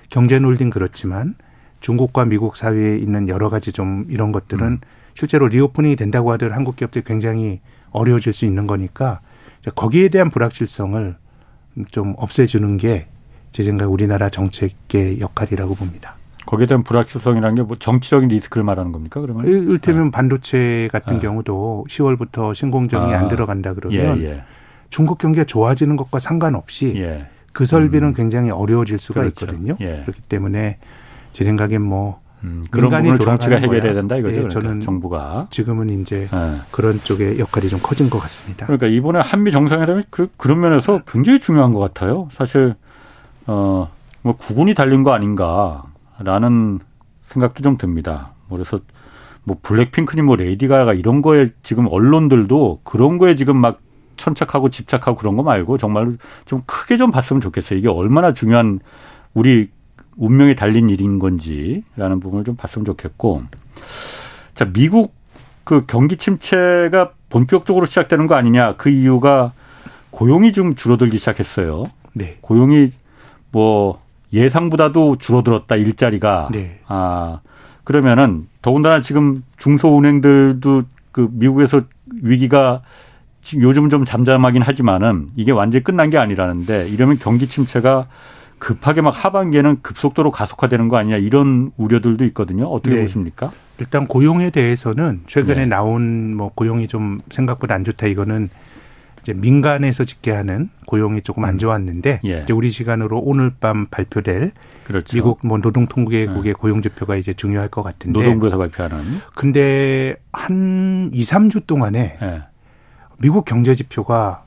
경제 놀딩 그렇지만 중국과 미국 사회에 있는 여러 가지 좀 이런 것들은 음. 실제로 리오프닝이 된다고 하더라도 한국 기업들이 굉장히 어려워질 수 있는 거니까 거기에 대한 불확실성을 좀 없애주는 게 제 생각 우리나라 정책의 역할이라고 봅니다. 거기에 대한 불확실성이라는 게 뭐 정치적인 리스크를 말하는 겁니까? 그러면 일테면 네. 반도체 같은 네. 경우도 10월부터 신공정이 아. 안 들어간다 그러면 예, 예. 중국 경기가 좋아지는 것과 상관없이 예. 그 설비는 음. 굉장히 어려워질 수가 그렇죠. 있거든요. 예. 그렇기 때문에 제 생각엔 뭐 음, 그런 부분을 정치가 해결해야 된다 이거죠. 예, 그러니까 저는 정부가 지금은 이제 예. 그런 쪽의 역할이 좀 커진 것 같습니다. 그러니까 이번에 한미 정상회담이 그, 그런 면에서 굉장히 중요한 것 같아요. 사실 어뭐 구군이 달린 거 아닌가 라는 생각도 좀 듭니다. 뭐 그래서 뭐 블랙핑크니 뭐 레이디 가가 이런 거에 지금 언론들도 그런 거에 지금 막 천착하고 집착하고 그런 거 말고 정말 좀 크게 좀 봤으면 좋겠어요. 이게 얼마나 중요한 우리 운명이 달린 일인 건지라는 부분을 좀 봤으면 좋겠고. 자, 미국 그 경기 침체가 본격적으로 시작되는 거 아니냐. 그 이유가 고용이 좀 줄어들기 시작했어요. 네. 고용이 뭐 예상보다도 줄어들었다 일자리가. 네. 아 그러면은 더군다나 지금 중소은행들도 그 미국에서 위기가 지금 요즘 좀 잠잠하긴 하지만은 이게 완전히 끝난 게 아니라는데 이러면 경기 침체가 급하게 막 하반기에는 급속도로 가속화되는 거 아니냐 이런 우려들도 있거든요. 어떻게 네. 보십니까? 일단 고용에 대해서는 최근에 네. 나온 뭐 고용이 좀 생각보다 안 좋다 이거는 이제 민간에서 집계하는 고용이 조금 안 음. 좋았는데 예. 이제 우리 시간으로 오늘 밤 발표될 그렇죠. 미국 뭐 노동통계국의 네. 고용 지표가 이제 중요할 것 같은데 노동부에서 발표하는 근데 한 2, 3주 동안에 예. 미국 경제 지표가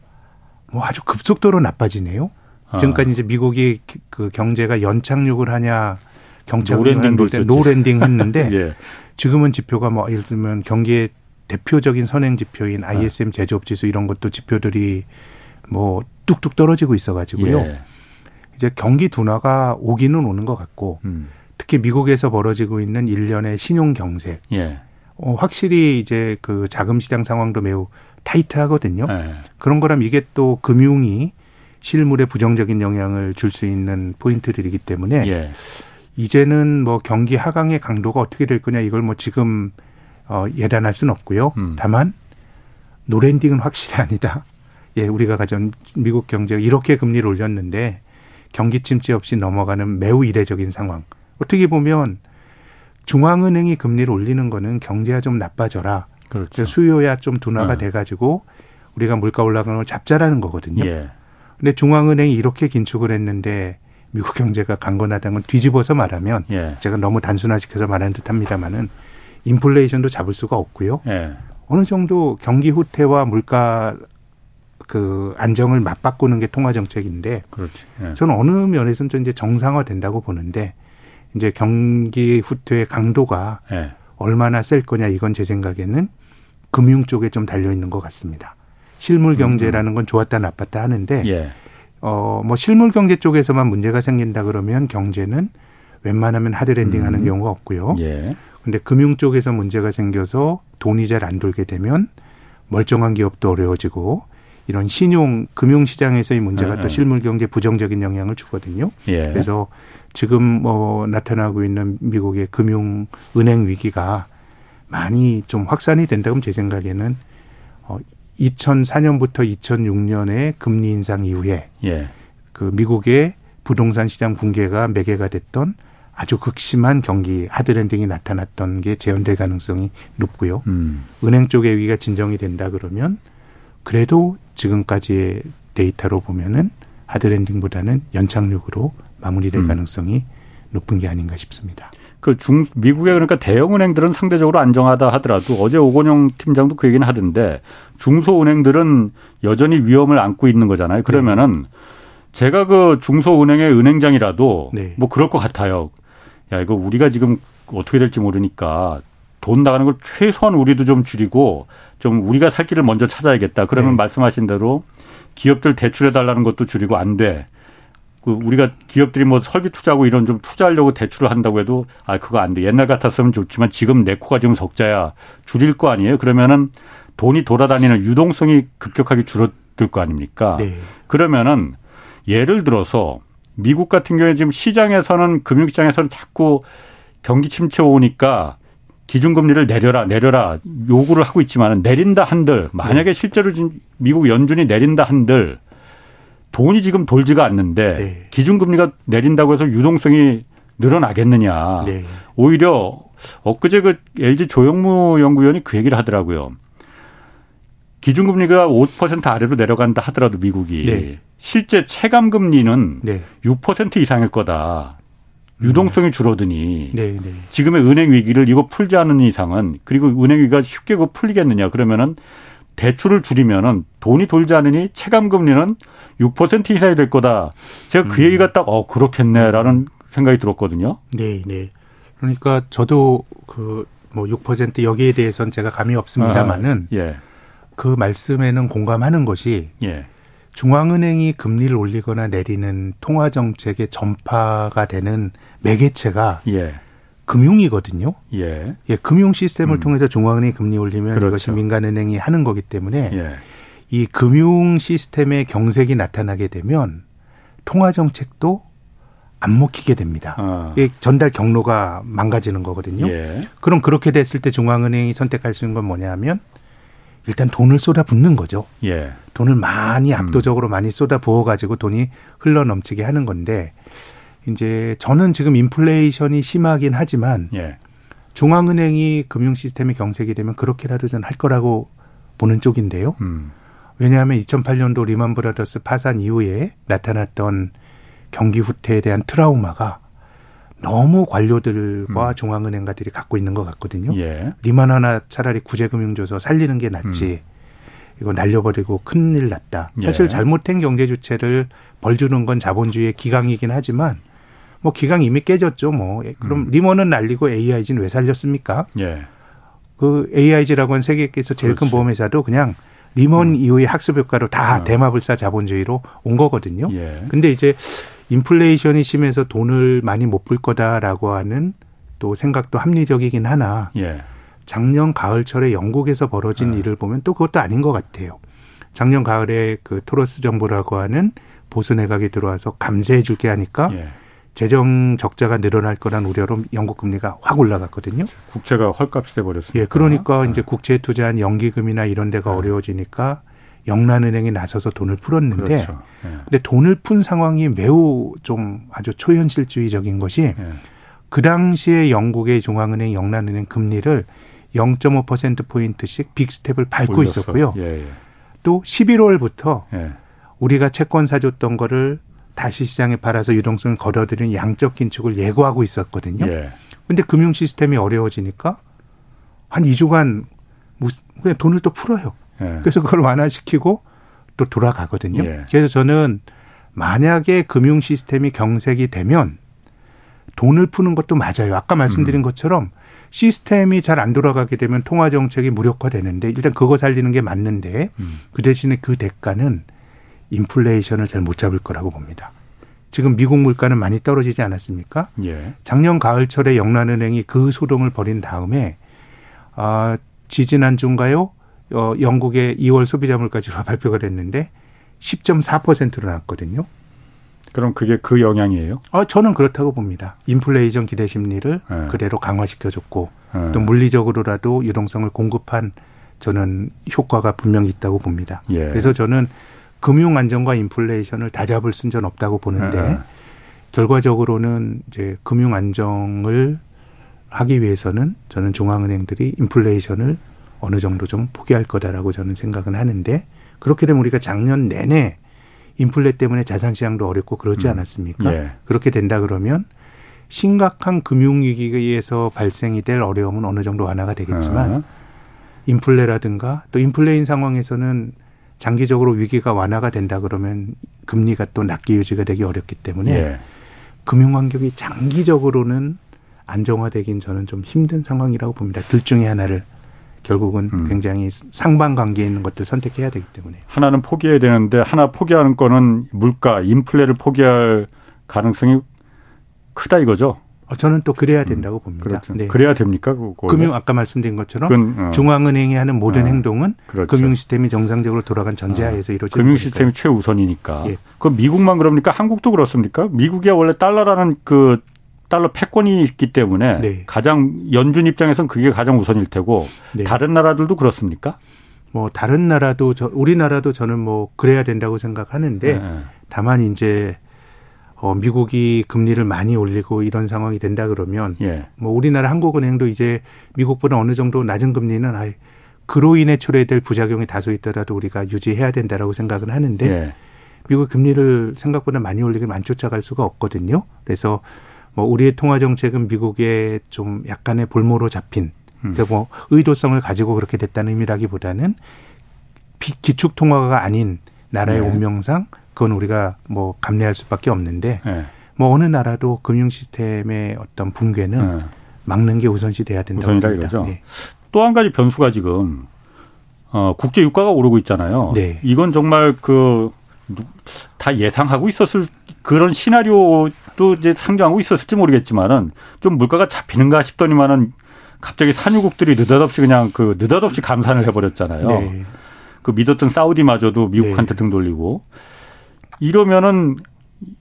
뭐 아주 급속도로 나빠지네요. 아. 지금까지 이제 미국이 그 경제가 연착륙을 하냐 경착륙을 할 no landing 했는데 *laughs* 예. 지금은 지표가 뭐 예를 들면 경기의 대표적인 선행 지표인 ISM 제조업 지수 이런 것도 지표들이 뭐 뚝뚝 떨어지고 있어가지고요. 예. 이제 경기 둔화가 오기는 오는 것 같고 음. 특히 미국에서 벌어지고 있는 일련의 신용 경색. 예. 어, 확실히 이제 그 자금 시장 상황도 매우 타이트하거든요. 예. 그런 거라면 이게 또 금융이 실물에 부정적인 영향을 줄 수 있는 포인트들이기 때문에 예. 이제는 뭐 경기 하강의 강도가 어떻게 될 거냐 이걸 뭐 지금 어, 예단할 수는 없고요. 음. 다만 노랜딩은 확실히 *laughs* 아니다. 예, 우리가 가진 미국 경제가 이렇게 금리를 올렸는데 경기 침체 없이 넘어가는 매우 이례적인 상황. 어떻게 보면 중앙은행이 금리를 올리는 거는 경제가 좀 나빠져라. 그렇죠. 수요야 좀 둔화가 어. 돼가지고 우리가 물가 올라가는 걸 잡자라는 거거든요. 예. 근데 중앙은행이 이렇게 긴축을 했는데 미국 경제가 강건하다는 건 뒤집어서 말하면 예. 제가 너무 단순화시켜서 말하는 듯합니다만은 인플레이션도 잡을 수가 없고요. 예. 어느 정도 경기 후퇴와 물가 그 안정을 맞바꾸는 게 통화 정책인데. 예. 저는 어느 면에서는 좀 이제 정상화 된다고 보는데 이제 경기 후퇴의 강도가 예. 얼마나 셀 거냐 이건 제 생각에는 금융 쪽에 좀 달려 있는 것 같습니다. 실물 음, 경제라는 음. 건 좋았다 나빴다 하는데 예. 어뭐 실물 경제 쪽에서만 문제가 생긴다 그러면 경제는 웬만하면 하드랜딩하는 음. 경우가 없고요. 예. 근데 금융 쪽에서 문제가 생겨서 돈이 잘 안 돌게 되면 멀쩡한 기업도 어려워지고 이런 신용 금융 시장에서의 문제가 네, 또 네. 실물 경제 부정적인 영향을 주거든요. 예. 그래서 지금 뭐 나타나고 있는 미국의 금융 은행 위기가 많이 좀 확산이 된다 그러면 제 생각에는 어 2004년부터 2006년에 금리 인상 이후에 예. 그 미국의 부동산 시장 붕괴가 매개가 됐던 아주 극심한 경기 하드랜딩이 나타났던 게 재현될 가능성이 높고요. 음. 은행 쪽의 위기가 진정이 된다 그러면 그래도 지금까지의 데이터로 보면은 하드랜딩보다는 연착륙으로 마무리될 음. 가능성이 높은 게 아닌가 싶습니다. 그 중, 미국의 그러니까 대형은행들은 상대적으로 안정하다 하더라도 어제 오건영 팀장도 그 얘기는 하던데 중소은행들은 여전히 위험을 안고 있는 거잖아요. 그러면은 네. 제가 그 중소은행의 은행장이라도 네. 뭐 그럴 것 같아요. 야, 이거 우리가 지금 어떻게 될지 모르니까 돈 나가는 걸 최소한 우리도 좀 줄이고 좀 우리가 살 길을 먼저 찾아야겠다. 그러면 네. 말씀하신 대로 기업들 대출해 달라는 것도 줄이고 안 돼. 그 우리가 기업들이 뭐 설비 투자하고 이런 좀 투자하려고 대출을 한다고 해도 아 그거 안 돼. 옛날 같았으면 좋지만 지금 내 코가 지금 적자야. 줄일 거 아니에요. 그러면은 돈이 돌아다니는 유동성이 급격하게 줄어들 거 아닙니까? 네. 그러면은 예를 들어서 미국 같은 경우에 지금 시장에서는 금융시장에서는 자꾸 경기 침체 오니까 기준금리를 내려라 내려라 요구를 하고 있지만 내린다 한들 만약에 네. 실제로 지금 미국 연준이 내린다 한들 돈이 지금 돌지가 않는데 네. 기준금리가 내린다고 해서 유동성이 늘어나겠느냐. 네. 오히려 엊그제 그 LG 조영무 연구위원이 그 얘기를 하더라고요. 기준금리가 5% 아래로 내려간다 하더라도 미국이 네. 실제 체감 금리는 네. 6% 이상일 거다. 유동성이 줄어드니 네, 네. 지금의 은행 위기를 이거 풀지 않는 이상은 그리고 은행 위기가 쉽게 그 풀리겠느냐 그러면은 대출을 줄이면은 돈이 돌지 않으니 체감 금리는 6% 이상이 될 거다. 제가 그 음. 얘기가 딱 어 그렇겠네라는 생각이 들었거든요. 네, 네. 그러니까 저도 그 뭐 6% 여기에 대해서는 제가 감이 없습니다만은 아, 예. 그 말씀에는 공감하는 것이 예. 중앙은행이 금리를 올리거나 내리는 통화 정책의 전파가 되는 매개체가 예. 금융이거든요. 예. 예 금융 시스템을 음. 통해서 중앙은행이 금리 올리면 그렇죠. 이것이 민간은행이 하는 거기 때문에 예. 이 금융 시스템의 경색이 나타나게 되면 통화 정책도 안 먹히게 됩니다. 아. 전달 경로가 망가지는 거거든요. 예. 그럼 그렇게 됐을 때 중앙은행이 선택할 수 있는 건 뭐냐면 일단 돈을 쏟아 붓는 거죠. 예. 돈을 많이 음. 압도적으로 음. 많이 쏟아 부어 가지고 돈이 흘러 넘치게 하는 건데 이제 저는 지금 인플레이션이 심하긴 하지만 예. 중앙은행이 금융 시스템이 경색이 되면 그렇게라도 전 할 거라고 보는 쪽인데요. 음. 왜냐하면 2008년도 리만 브라더스 파산 이후에 나타났던 경기 후퇴에 대한 트라우마가 너무 관료들과 음. 중앙은행가들이 갖고 있는 것 같거든요. 예. 리먼 하나 차라리 구제금융줘서 살리는 게 낫지. 음. 이거 날려버리고 큰일 났다. 사실 예. 잘못된 경제 주체를 벌 주는 건 자본주의의 기강이긴 하지만 뭐 기강 이미 깨졌죠. 뭐 그럼 음. 리먼은 날리고 AIG는 왜 살렸습니까? 예. 그 AIG라고 하는 세계에서 제일 그렇지. 큰 보험회사도 그냥 리먼 음. 이후의 학습 효과로 다 어. 대마불사 자본주의로 온 거거든요. 예. 근데 이제 인플레이션이 심해서 돈을 많이 못불 거다라고 하는 또 생각도 합리적이긴 하나 예. 작년 가을철에 영국에서 벌어진 예. 일을 보면 또 그것도 아닌 것 같아요. 작년 가을에 그 토러스 정부라고 하는 보수 내각이 들어와서 감세해 줄게 하니까 예. 재정 적자가 늘어날 거란 우려로 영국 금리가 확 올라갔거든요. 국채가 헐값이 돼 버렸어요. 예, 그러니까 네. 이제 국채에 투자한 연기금이나 이런 데가 네. 어려워지니까 영란은행이 나서서 돈을 풀었는데 그렇죠. 예. 근데 돈을 푼 상황이 매우 좀 아주 초현실주의적인 것이 예. 그 당시에 영국의 중앙은행 영란은행 금리를 0.5% 포인트씩 빅스텝을 밟고 올렸어. 있었고요. 예, 예. 또 11월부터 예. 우리가 채권 사줬던 거를 다시 시장에 팔아서 유동성을 걸어들이는 양적 긴축을 예고하고 있었거든요. 예. 근데 금융 시스템이 어려워지니까 한 2주간 그냥 돈을 또 풀어요. 예. 그래서 그걸 완화시키고 또 돌아가거든요. 예. 그래서 저는 만약에 금융 시스템이 경색이 되면 돈을 푸는 것도 맞아요. 아까 말씀드린 음. 것처럼 시스템이 잘 안 돌아가게 되면 통화 정책이 무력화되는데 일단 그거 살리는 게 맞는데 음. 그 대신에 그 대가는 인플레이션을 잘 못 잡을 거라고 봅니다. 지금 미국 물가는 많이 떨어지지 않았습니까? 예. 작년 가을철에 영란은행이 그 소동을 벌인 다음에 아 지지난 주인가요? 어, 영국의 2월 소비자 물가지수가 *laughs* 발표가 됐는데 10.4%로 나왔거든요. 그럼 그게 그 영향이에요? 어, 저는 그렇다고 봅니다. 인플레이션 기대 심리를 네. 그대로 강화시켜줬고 네. 또 물리적으로라도 유동성을 공급한 저는 효과가 분명히 있다고 봅니다. 예. 그래서 저는 금융 안정과 인플레이션을 다 잡을 순전 없다고 보는데 네. 결과적으로는 이제 금융 안정을 하기 위해서는 저는 중앙은행들이 인플레이션을 어느 정도 좀 포기할 거다라고 저는 생각은 하는데 그렇게 되면 우리가 작년 내내 인플레 때문에 자산 시장도 어렵고 그러지 음. 않았습니까? 음. 예. 그렇게 된다 그러면 심각한 금융 위기에서 발생이 될 어려움은 어느 정도 완화가 되겠지만 어. 인플레라든가 또 인플레인 상황에서는 장기적으로 위기가 완화가 된다 그러면 금리가 또 낮게 유지가 되기 어렵기 때문에 예. 금융 환경이 장기적으로는 안정화되긴 저는 좀 힘든 상황이라고 봅니다. 둘 중에 하나를 결국은 음. 굉장히 상반관계에 있는 것들 선택해야 되기 때문에 하나는 포기해야 되는데 하나 포기하는 거는 물가 인플레를 포기할 가능성이 크다 이거죠. 어, 저는 또 그래야 음. 된다고 음. 봅니다. 그렇죠. 네. 그래야 됩니까? 그거 금융 아까 말씀드린 것처럼 그건, 어. 중앙은행이 하는 모든 어. 행동은 그렇죠. 금융 시스템이 정상적으로 돌아간 전제하에서 어. 이루어지는 금융 시스템이 최우선이니까. 예. 그 미국만 그럽니까? 한국도 그렇습니까? 미국이 원래 달러라는 그 달러 패권이 있기 때문에 네. 가장 연준 입장에서는 그게 가장 우선일 테고 네. 다른 나라들도 그렇습니까? 뭐 다른 나라도 저 우리나라도 저는 뭐 그래야 된다고 생각하는데 네. 다만 이제 어 미국이 금리를 많이 올리고 이런 상황이 된다 그러면 예. 뭐 우리나라 한국은행도 이제 미국보다 어느 정도 낮은 금리는 아예 그로 인해 초래될 부작용이 다소 있더라도 우리가 유지해야 된다라고 생각은 하는데 예. 미국 금리를 생각보다 많이 올리게 안 쫓아갈 수가 없거든요. 그래서 뭐 우리의 통화 정책은 미국의 좀 약간의 볼모로 잡힌 음. 그러니까 뭐 의도성을 가지고 그렇게 됐다는 의미라기보다는 기축 통화가 아닌 나라의 네. 운명상 그건 우리가 뭐 감내할 수밖에 없는데 네. 뭐 어느 나라도 금융 시스템의 어떤 붕괴는 네. 막는 게 우선시 돼야 된다고 우선이라 이거죠. 네. 또한 가지 변수가 지금 어 국제 유가가 오르고 있잖아요. 네. 이건 정말 그 다 예상하고 있었을 그런 시나리오 도 이제 상정하고 있었을지 모르겠지만은 좀 물가가 잡히는가 싶더니만은 갑자기 산유국들이 느닷없이 그냥 그 느닷없이 감산을 해버렸잖아요. 네. 그 믿었던 사우디마저도 미국한테 네. 등 돌리고 이러면은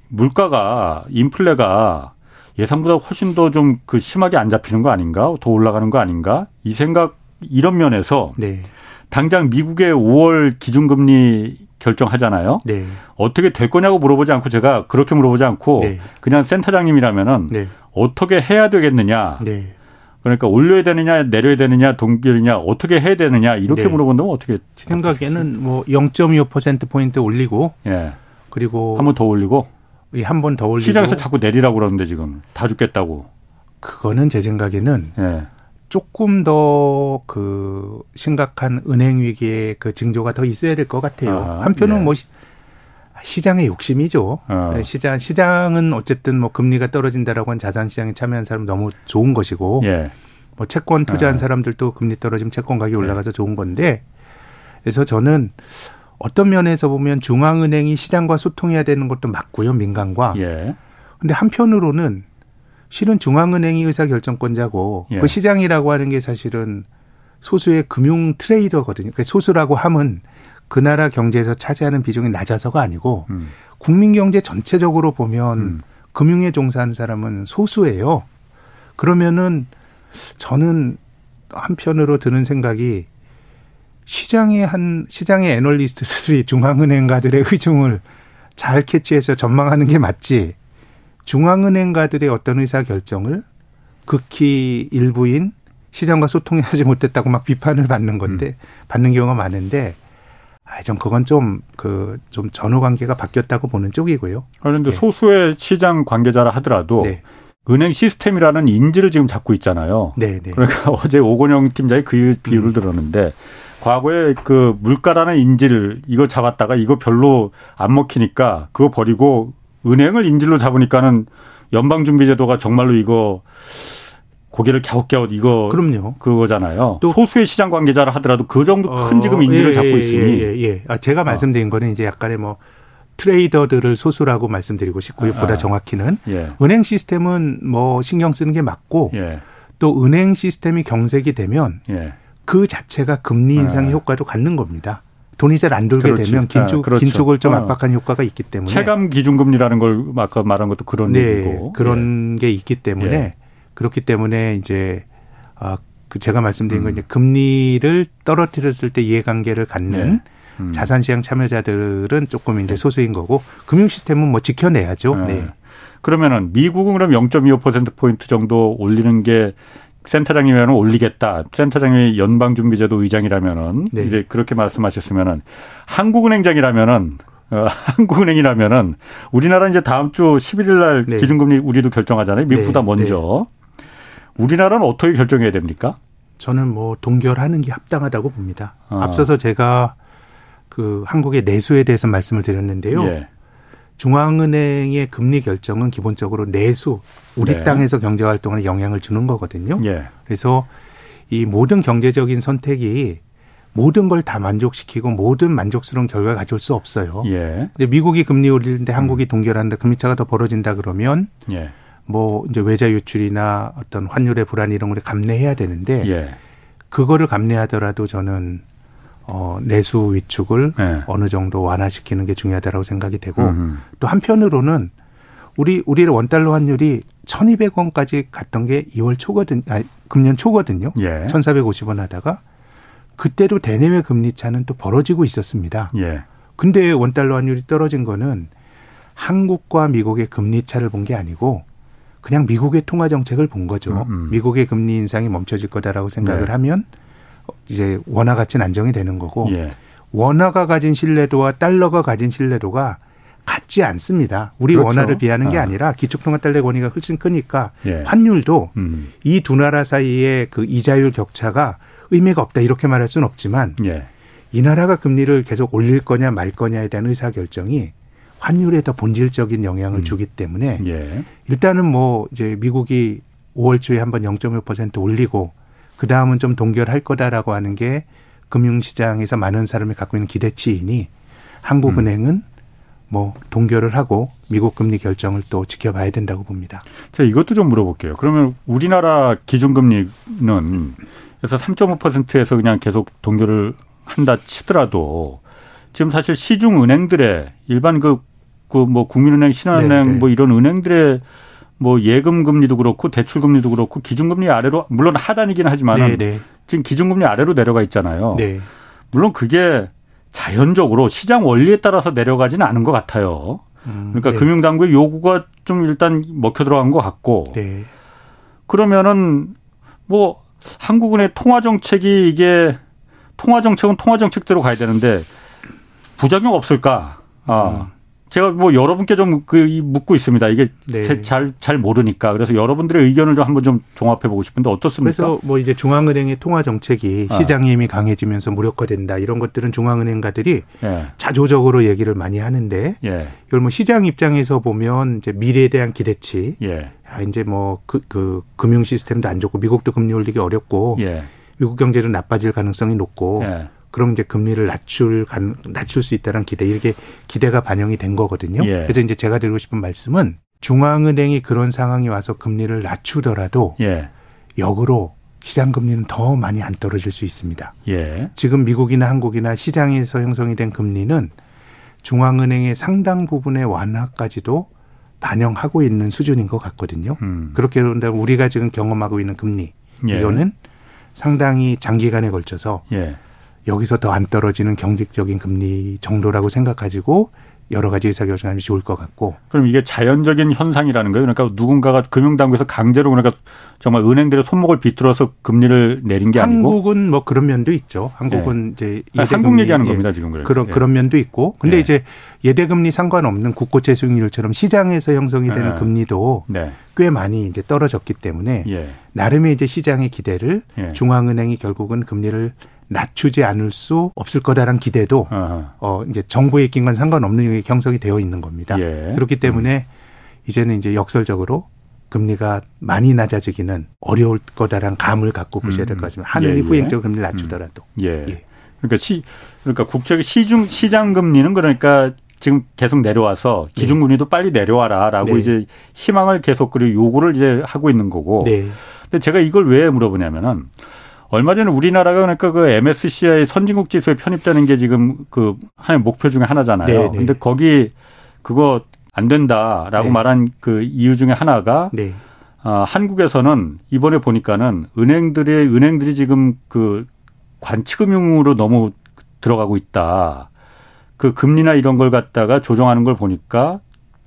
물가가 인플레가 예상보다 훨씬 더 좀 그 심하게 안 잡히는 거 아닌가? 더 올라가는 거 아닌가? 이 생각 이런 면에서 네. 당장 미국의 5월 기준금리 결정하잖아요. 네. 어떻게 될 거냐고 물어보지 않고 제가 그렇게 물어보지 않고 네. 그냥 센터장님이라면은 네. 어떻게 해야 되겠느냐. 네. 그러니까 올려야 되느냐 내려야 되느냐 동결이냐 어떻게 해야 되느냐 이렇게 네. 물어본다면 어떻게 제 생각에는 뭐 0.25% 포인트 올리고 예. 그리고 한 번 더 올리고 한번 더 올리고 시장에서 자꾸 내리라고 그러는데 지금 다 죽겠다고 그거는 제 생각에는 예. 조금 더 그 심각한 은행 위기의 그 징조가 더 있어야 될 것 같아요. 아, 한편은 예. 뭐 시장의 욕심이죠. 어. 시장 시장은 어쨌든 뭐 금리가 떨어진다라고 한 자산 시장에 참여한 사람 너무 좋은 것이고 예. 뭐 채권 투자한 어. 사람들도 금리 떨어지면 채권 가격이 예. 올라가서 좋은 건데 그래서 저는 어떤 면에서 보면 중앙은행이 시장과 소통해야 되는 것도 맞고요 민간과. 예. 근데 한편으로는 실은 중앙은행이 의사결정권자고 예. 그 시장이라고 하는 게 사실은 소수의 금융 트레이더거든요. 그 소수라고 함은 그 나라 경제에서 차지하는 비중이 낮아서가 아니고 음. 국민 경제 전체적으로 보면 음. 금융에 종사하는 사람은 소수예요. 그러면은 저는 한편으로 드는 생각이 시장의 한 시장의 애널리스트들이 *laughs* 중앙은행가들의 *laughs* 의중을 잘 캐치해서 전망하는 게 맞지. 중앙은행가들의 어떤 의사 결정을 극히 일부인 시장과 소통하지 못했다고 막 비판을 받는 건데 음. 받는 경우가 많은데 아, 좀 그건 좀 그 좀 전후 관계가 바뀌었다고 보는 쪽이고요. 그런데 네. 소수의 시장 관계자라 하더라도 네. 은행 시스템이라는 인지를 지금 잡고 있잖아요. 네, 네. 그러니까 *laughs* 어제 오건영 팀장이 그 비유를 음. 들었는데 과거에 그 물가라는 인지를 이거 잡았다가 이거 별로 안 먹히니까 그거 버리고 은행을 인질로 잡으니까는 연방준비제도가 정말로 이거 고개를 갸웃갸웃 이거 그럼요. 그거잖아요. 또 소수의 시장 관계자라 하더라도 그 정도 큰 지금 어, 인지를 예, 잡고 예, 있으니 예, 예, 예. 아, 제가 어. 말씀드린 거는 이제 약간의 뭐 트레이더들을 소수라고 말씀드리고 싶고요. 아, 보다 아. 정확히는 예. 은행 시스템은 뭐 신경 쓰는 게 맞고 예. 또 은행 시스템이 경색이 되면 예. 그 자체가 금리 인상의 아. 효과도 갖는 겁니다. 돈이 잘 안 돌게 그렇지. 되면 긴축, 아, 그렇죠. 긴축을 좀 어. 압박한 효과가 있기 때문에 체감 기준금리라는 걸 아까 말한 것도 그런 네, 얘기고 그런 게 있기 때문에 그렇기 때문에 이제 아, 그 제가 말씀드린 음. 건 이제 금리를 떨어뜨렸을 때 이해관계를 갖는 네. 음. 자산 시장 참여자들은 조금 이제 소수인 거고 금융 시스템은 뭐 지켜내야죠. 네. 네. 그러면은 미국은 그럼 0.25% 포인트 정도 올리는 게 센터장이면 올리겠다. 센터장이 연방준비제도 의장이라면은 네. 이제 그렇게 말씀하셨으면은 한국은행장이라면은 어, *laughs* 한국은행이라면은 우리나라 이제 다음 주 11일 날 네. 기준금리 우리도 결정하잖아요. 미국보다 네. 먼저. 네. 우리나라는 어떻게 결정해야 됩니까? 저는 뭐 동결하는 게 합당하다고 봅니다. 어. 앞서서 제가 그 한국의 내수에 대해서 말씀을 드렸는데요. 예. 중앙은행의 금리 결정은 기본적으로 내수 우리 네. 땅에서 경제 활동에 영향을 주는 거거든요. 예. 그래서 이 모든 경제적인 선택이 모든 걸 다 만족시키고 모든 만족스러운 결과를 가져올 수 없어요. 예. 근데 미국이 금리 올리는데 한국이 음. 동결한다, 금리 차가 더 벌어진다 그러면 예. 뭐 이제 외자 유출이나 어떤 환율의 불안 이런 걸 감내해야 되는데 예. 그거를 감내하더라도 저는 어 내수 위축을 예. 어느 정도 완화시키는 게 중요하다라고 생각이 되고 음흠. 또 한편으로는 우리 우리의 원달러 환율이 1,200원까지 갔던 게 2월 초거든 아 금년 초거든요. 예. 1,450원 하다가 그때도 대내외 금리 차는 또 벌어지고 있었습니다. 예. 근데 원달러 환율이 떨어진 거는 한국과 미국의 금리 차를 본 게 아니고 그냥 미국의 통화 정책을 본 거죠. 음, 음. 미국의 금리 인상이 멈춰질 거다라고 생각을 네. 하면 이제 원화 가치는 안정이 되는 거고 예. 원화가 가진 신뢰도와 달러가 가진 신뢰도가 같지 않습니다. 우리 그렇죠. 원화를 비하는 게 아. 아니라 기축통화 달러 권위가 훨씬 크니까 예. 환율도 음. 이두 나라 사이의 그 이자율 격차가 의미가 없다 이렇게 말할 수는 없지만 예. 이 나라가 금리를 계속 올릴 거냐 말 거냐에 대한 의사 결정이 환율에 더 본질적인 영향을 음. 주기 때문에 예. 일단은 뭐 이제 미국이 5월 초에 한번 0.5% 올리고 그 다음은 좀 동결할 거다라고 하는 게 금융시장에서 많은 사람이 갖고 있는 기대치이니 한국은행은 음. 뭐 동결을 하고 미국 금리 결정을 또 지켜봐야 된다고 봅니다. 자 이것도 좀 물어볼게요. 그러면 우리나라 기준금리는 그래서 3.5%에서 그냥 계속 동결을 한다 치더라도 지금 사실 시중 은행들의 일반 그 그 뭐 국민은행, 신한은행 네네. 네. 뭐 이런 은행들의 뭐 예금 금리도 그렇고 대출 금리도 그렇고 기준금리 아래로 물론 하단이긴 하지만 네, 네. 지금 기준금리 아래로 내려가 있잖아요. 네. 물론 그게 자연적으로 시장 원리에 따라서 내려가지는 않은 것 같아요. 음, 그러니까 네. 금융당국의 요구가 좀 일단 먹혀 들어간 것 같고. 네. 그러면은 뭐 한국은의 통화 정책이 이게 통화 정책은 통화 정책대로 가야 되는데 부작용 없을까? 아. 음. 제가 뭐 여러분께 좀 그 묻고 있습니다. 이게 네. 잘, 잘 모르니까. 그래서 여러분들의 의견을 좀 한번 좀 종합해 보고 싶은데 어떻습니까? 그래서 뭐 이제 중앙은행의 통화 정책이 아. 시장의 힘이 강해지면서 무력화된다. 이런 것들은 중앙은행가들이 예. 자조적으로 얘기를 많이 하는데 예. 이걸 뭐 시장 입장에서 보면 이제 미래에 대한 기대치. 예. 아, 이제 뭐 그, 그 금융 시스템도 안 좋고 미국도 금리 올리기 어렵고 예. 미국 경제도 나빠질 가능성이 높고 예. 그럼 이제 금리를 낮출 낮출 수 있다는 기대 이렇게 기대가 반영이 된 거거든요. 예. 그래서 이제 제가 드리고 싶은 말씀은 중앙은행이 그런 상황이 와서 금리를 낮추더라도 예. 역으로 시장 금리는 더 많이 안 떨어질 수 있습니다. 예. 지금 미국이나 한국이나 시장에서 형성이 된 금리는 중앙은행의 상당 부분의 완화까지도 반영하고 있는 수준인 것 같거든요. 음. 그렇게 본다면 우리가 지금 경험하고 있는 금리 예. 이거는 상당히 장기간에 걸쳐서 예. 여기서 더 안 떨어지는 경직적인 금리 정도라고 생각하시고 여러 가지 의사결정하면 좋을 것 같고. 그럼 이게 자연적인 현상이라는 거예요. 그러니까 누군가가 금융당국에서 강제로 그러니까 정말 은행들의 손목을 비틀어서 금리를 내린 게 아니고. 한국은 뭐 그런 면도 있죠. 한국은 예. 이제 예대 한국 얘기하는 예. 겁니다 지금 그래. 그런 예. 그런 면도 있고. 근데 예. 이제 예대금리 상관없는 국고채 수익률처럼 시장에서 형성이 되는 예. 금리도 네. 꽤 많이 이제 떨어졌기 때문에 예. 나름의 이제 시장의 기대를 중앙은행이 결국은 금리를 낮추지 않을 수 없을 거다라는 기대도 아하. 어 이제 정부의 입김과 상관없는 경성이 되어 있는 겁니다. 예. 그렇기 때문에 음. 이제는 이제 역설적으로 금리가 많이 낮아지기는 어려울 거다라는 감을 갖고 보셔야 될 것 같습니다. 하늘이 예, 예. 후행적 금리를 낮추더라도. 음. 예. 예. 그러니까 시 그러니까 국채 시중 시장 금리는 그러니까 지금 계속 내려와서 기준 금리도 네. 빨리 내려와라라고 네. 이제 희망을 계속 그리고 요구를 이제 하고 있는 거고. 네. 근데 제가 이걸 왜 물어보냐면은 얼마 전에 우리나라가 그러니까 그 MSCI 선진국 지수에 편입되는 게 지금 그 하나의 목표 중에 하나잖아요. 네, 네. 근데 거기 그거 안 된다라고 네. 말한 그 이유 중에 하나가 네. 어, 한국에서는 이번에 보니까는 은행들의 은행들이 지금 그 관치금융으로 너무 들어가고 있다. 그 금리나 이런 걸 갖다가 조정하는 걸 보니까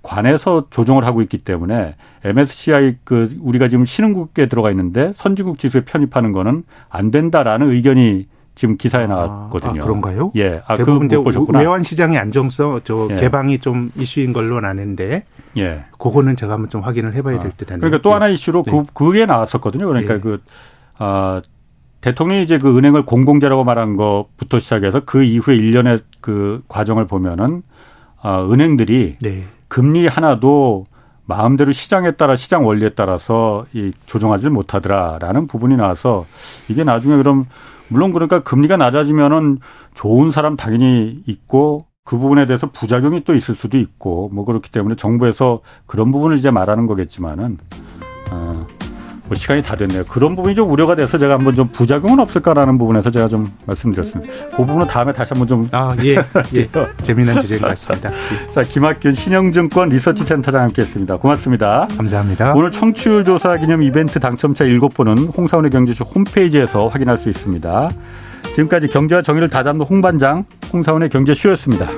관에서 조정을 하고 있기 때문에 MSCI 그 우리가 지금 신흥국에 들어가 있는데 선진국 지수에 편입하는 거는 안 된다라는 의견이 지금 기사에 아, 나왔거든요. 아, 그런가요? 예. 아, 대부분 이제 외환 시장의 안정성, 저 예. 개방이 좀 이슈인 걸로 아는데, 예. 그거는 제가 한번 좀 확인을 해봐야 아, 될 듯한데. 그러니까 또 하나 이슈로 네. 그 그게 나왔었거든요. 그러니까 예. 그 아, 대통령이 이제 그 은행을 공공재라고 말한 것부터 시작해서 그 이후에 일련의 그 과정을 보면은 아, 은행들이 네. 금리 하나도 마음대로 시장에 따라 시장 원리에 따라서 이 조정하지 못하더라라는 부분이 나와서 이게 나중에 그럼 물론 그러니까 금리가 낮아지면은 좋은 사람 당연히 있고 그 부분에 대해서 부작용이 또 있을 수도 있고 뭐 그렇기 때문에 정부에서 그런 부분을 이제 말하는 거겠지만은 어, 뭐 시간이 다 됐네요. 그런 부분이 좀 우려가 돼서 제가 한번 좀 부작용은 없을까라는 부분에서 제가 좀 말씀드렸습니다. 그 부분은 다음에 다시 한번 좀. 아, 예. *laughs* 예. 재미난 주제인 것 같습니다. 예. 자, 김학균 신영증권 리서치 센터장 함께 했습니다. 고맙습니다. 감사합니다. 오늘 청취율 조사 기념 이벤트 당첨자 7분은 홍사원의 경제쇼 홈페이지에서 확인할 수 있습니다. 지금까지 경제와 정의를 다잡는 홍반장 홍사원의 경제쇼였습니다.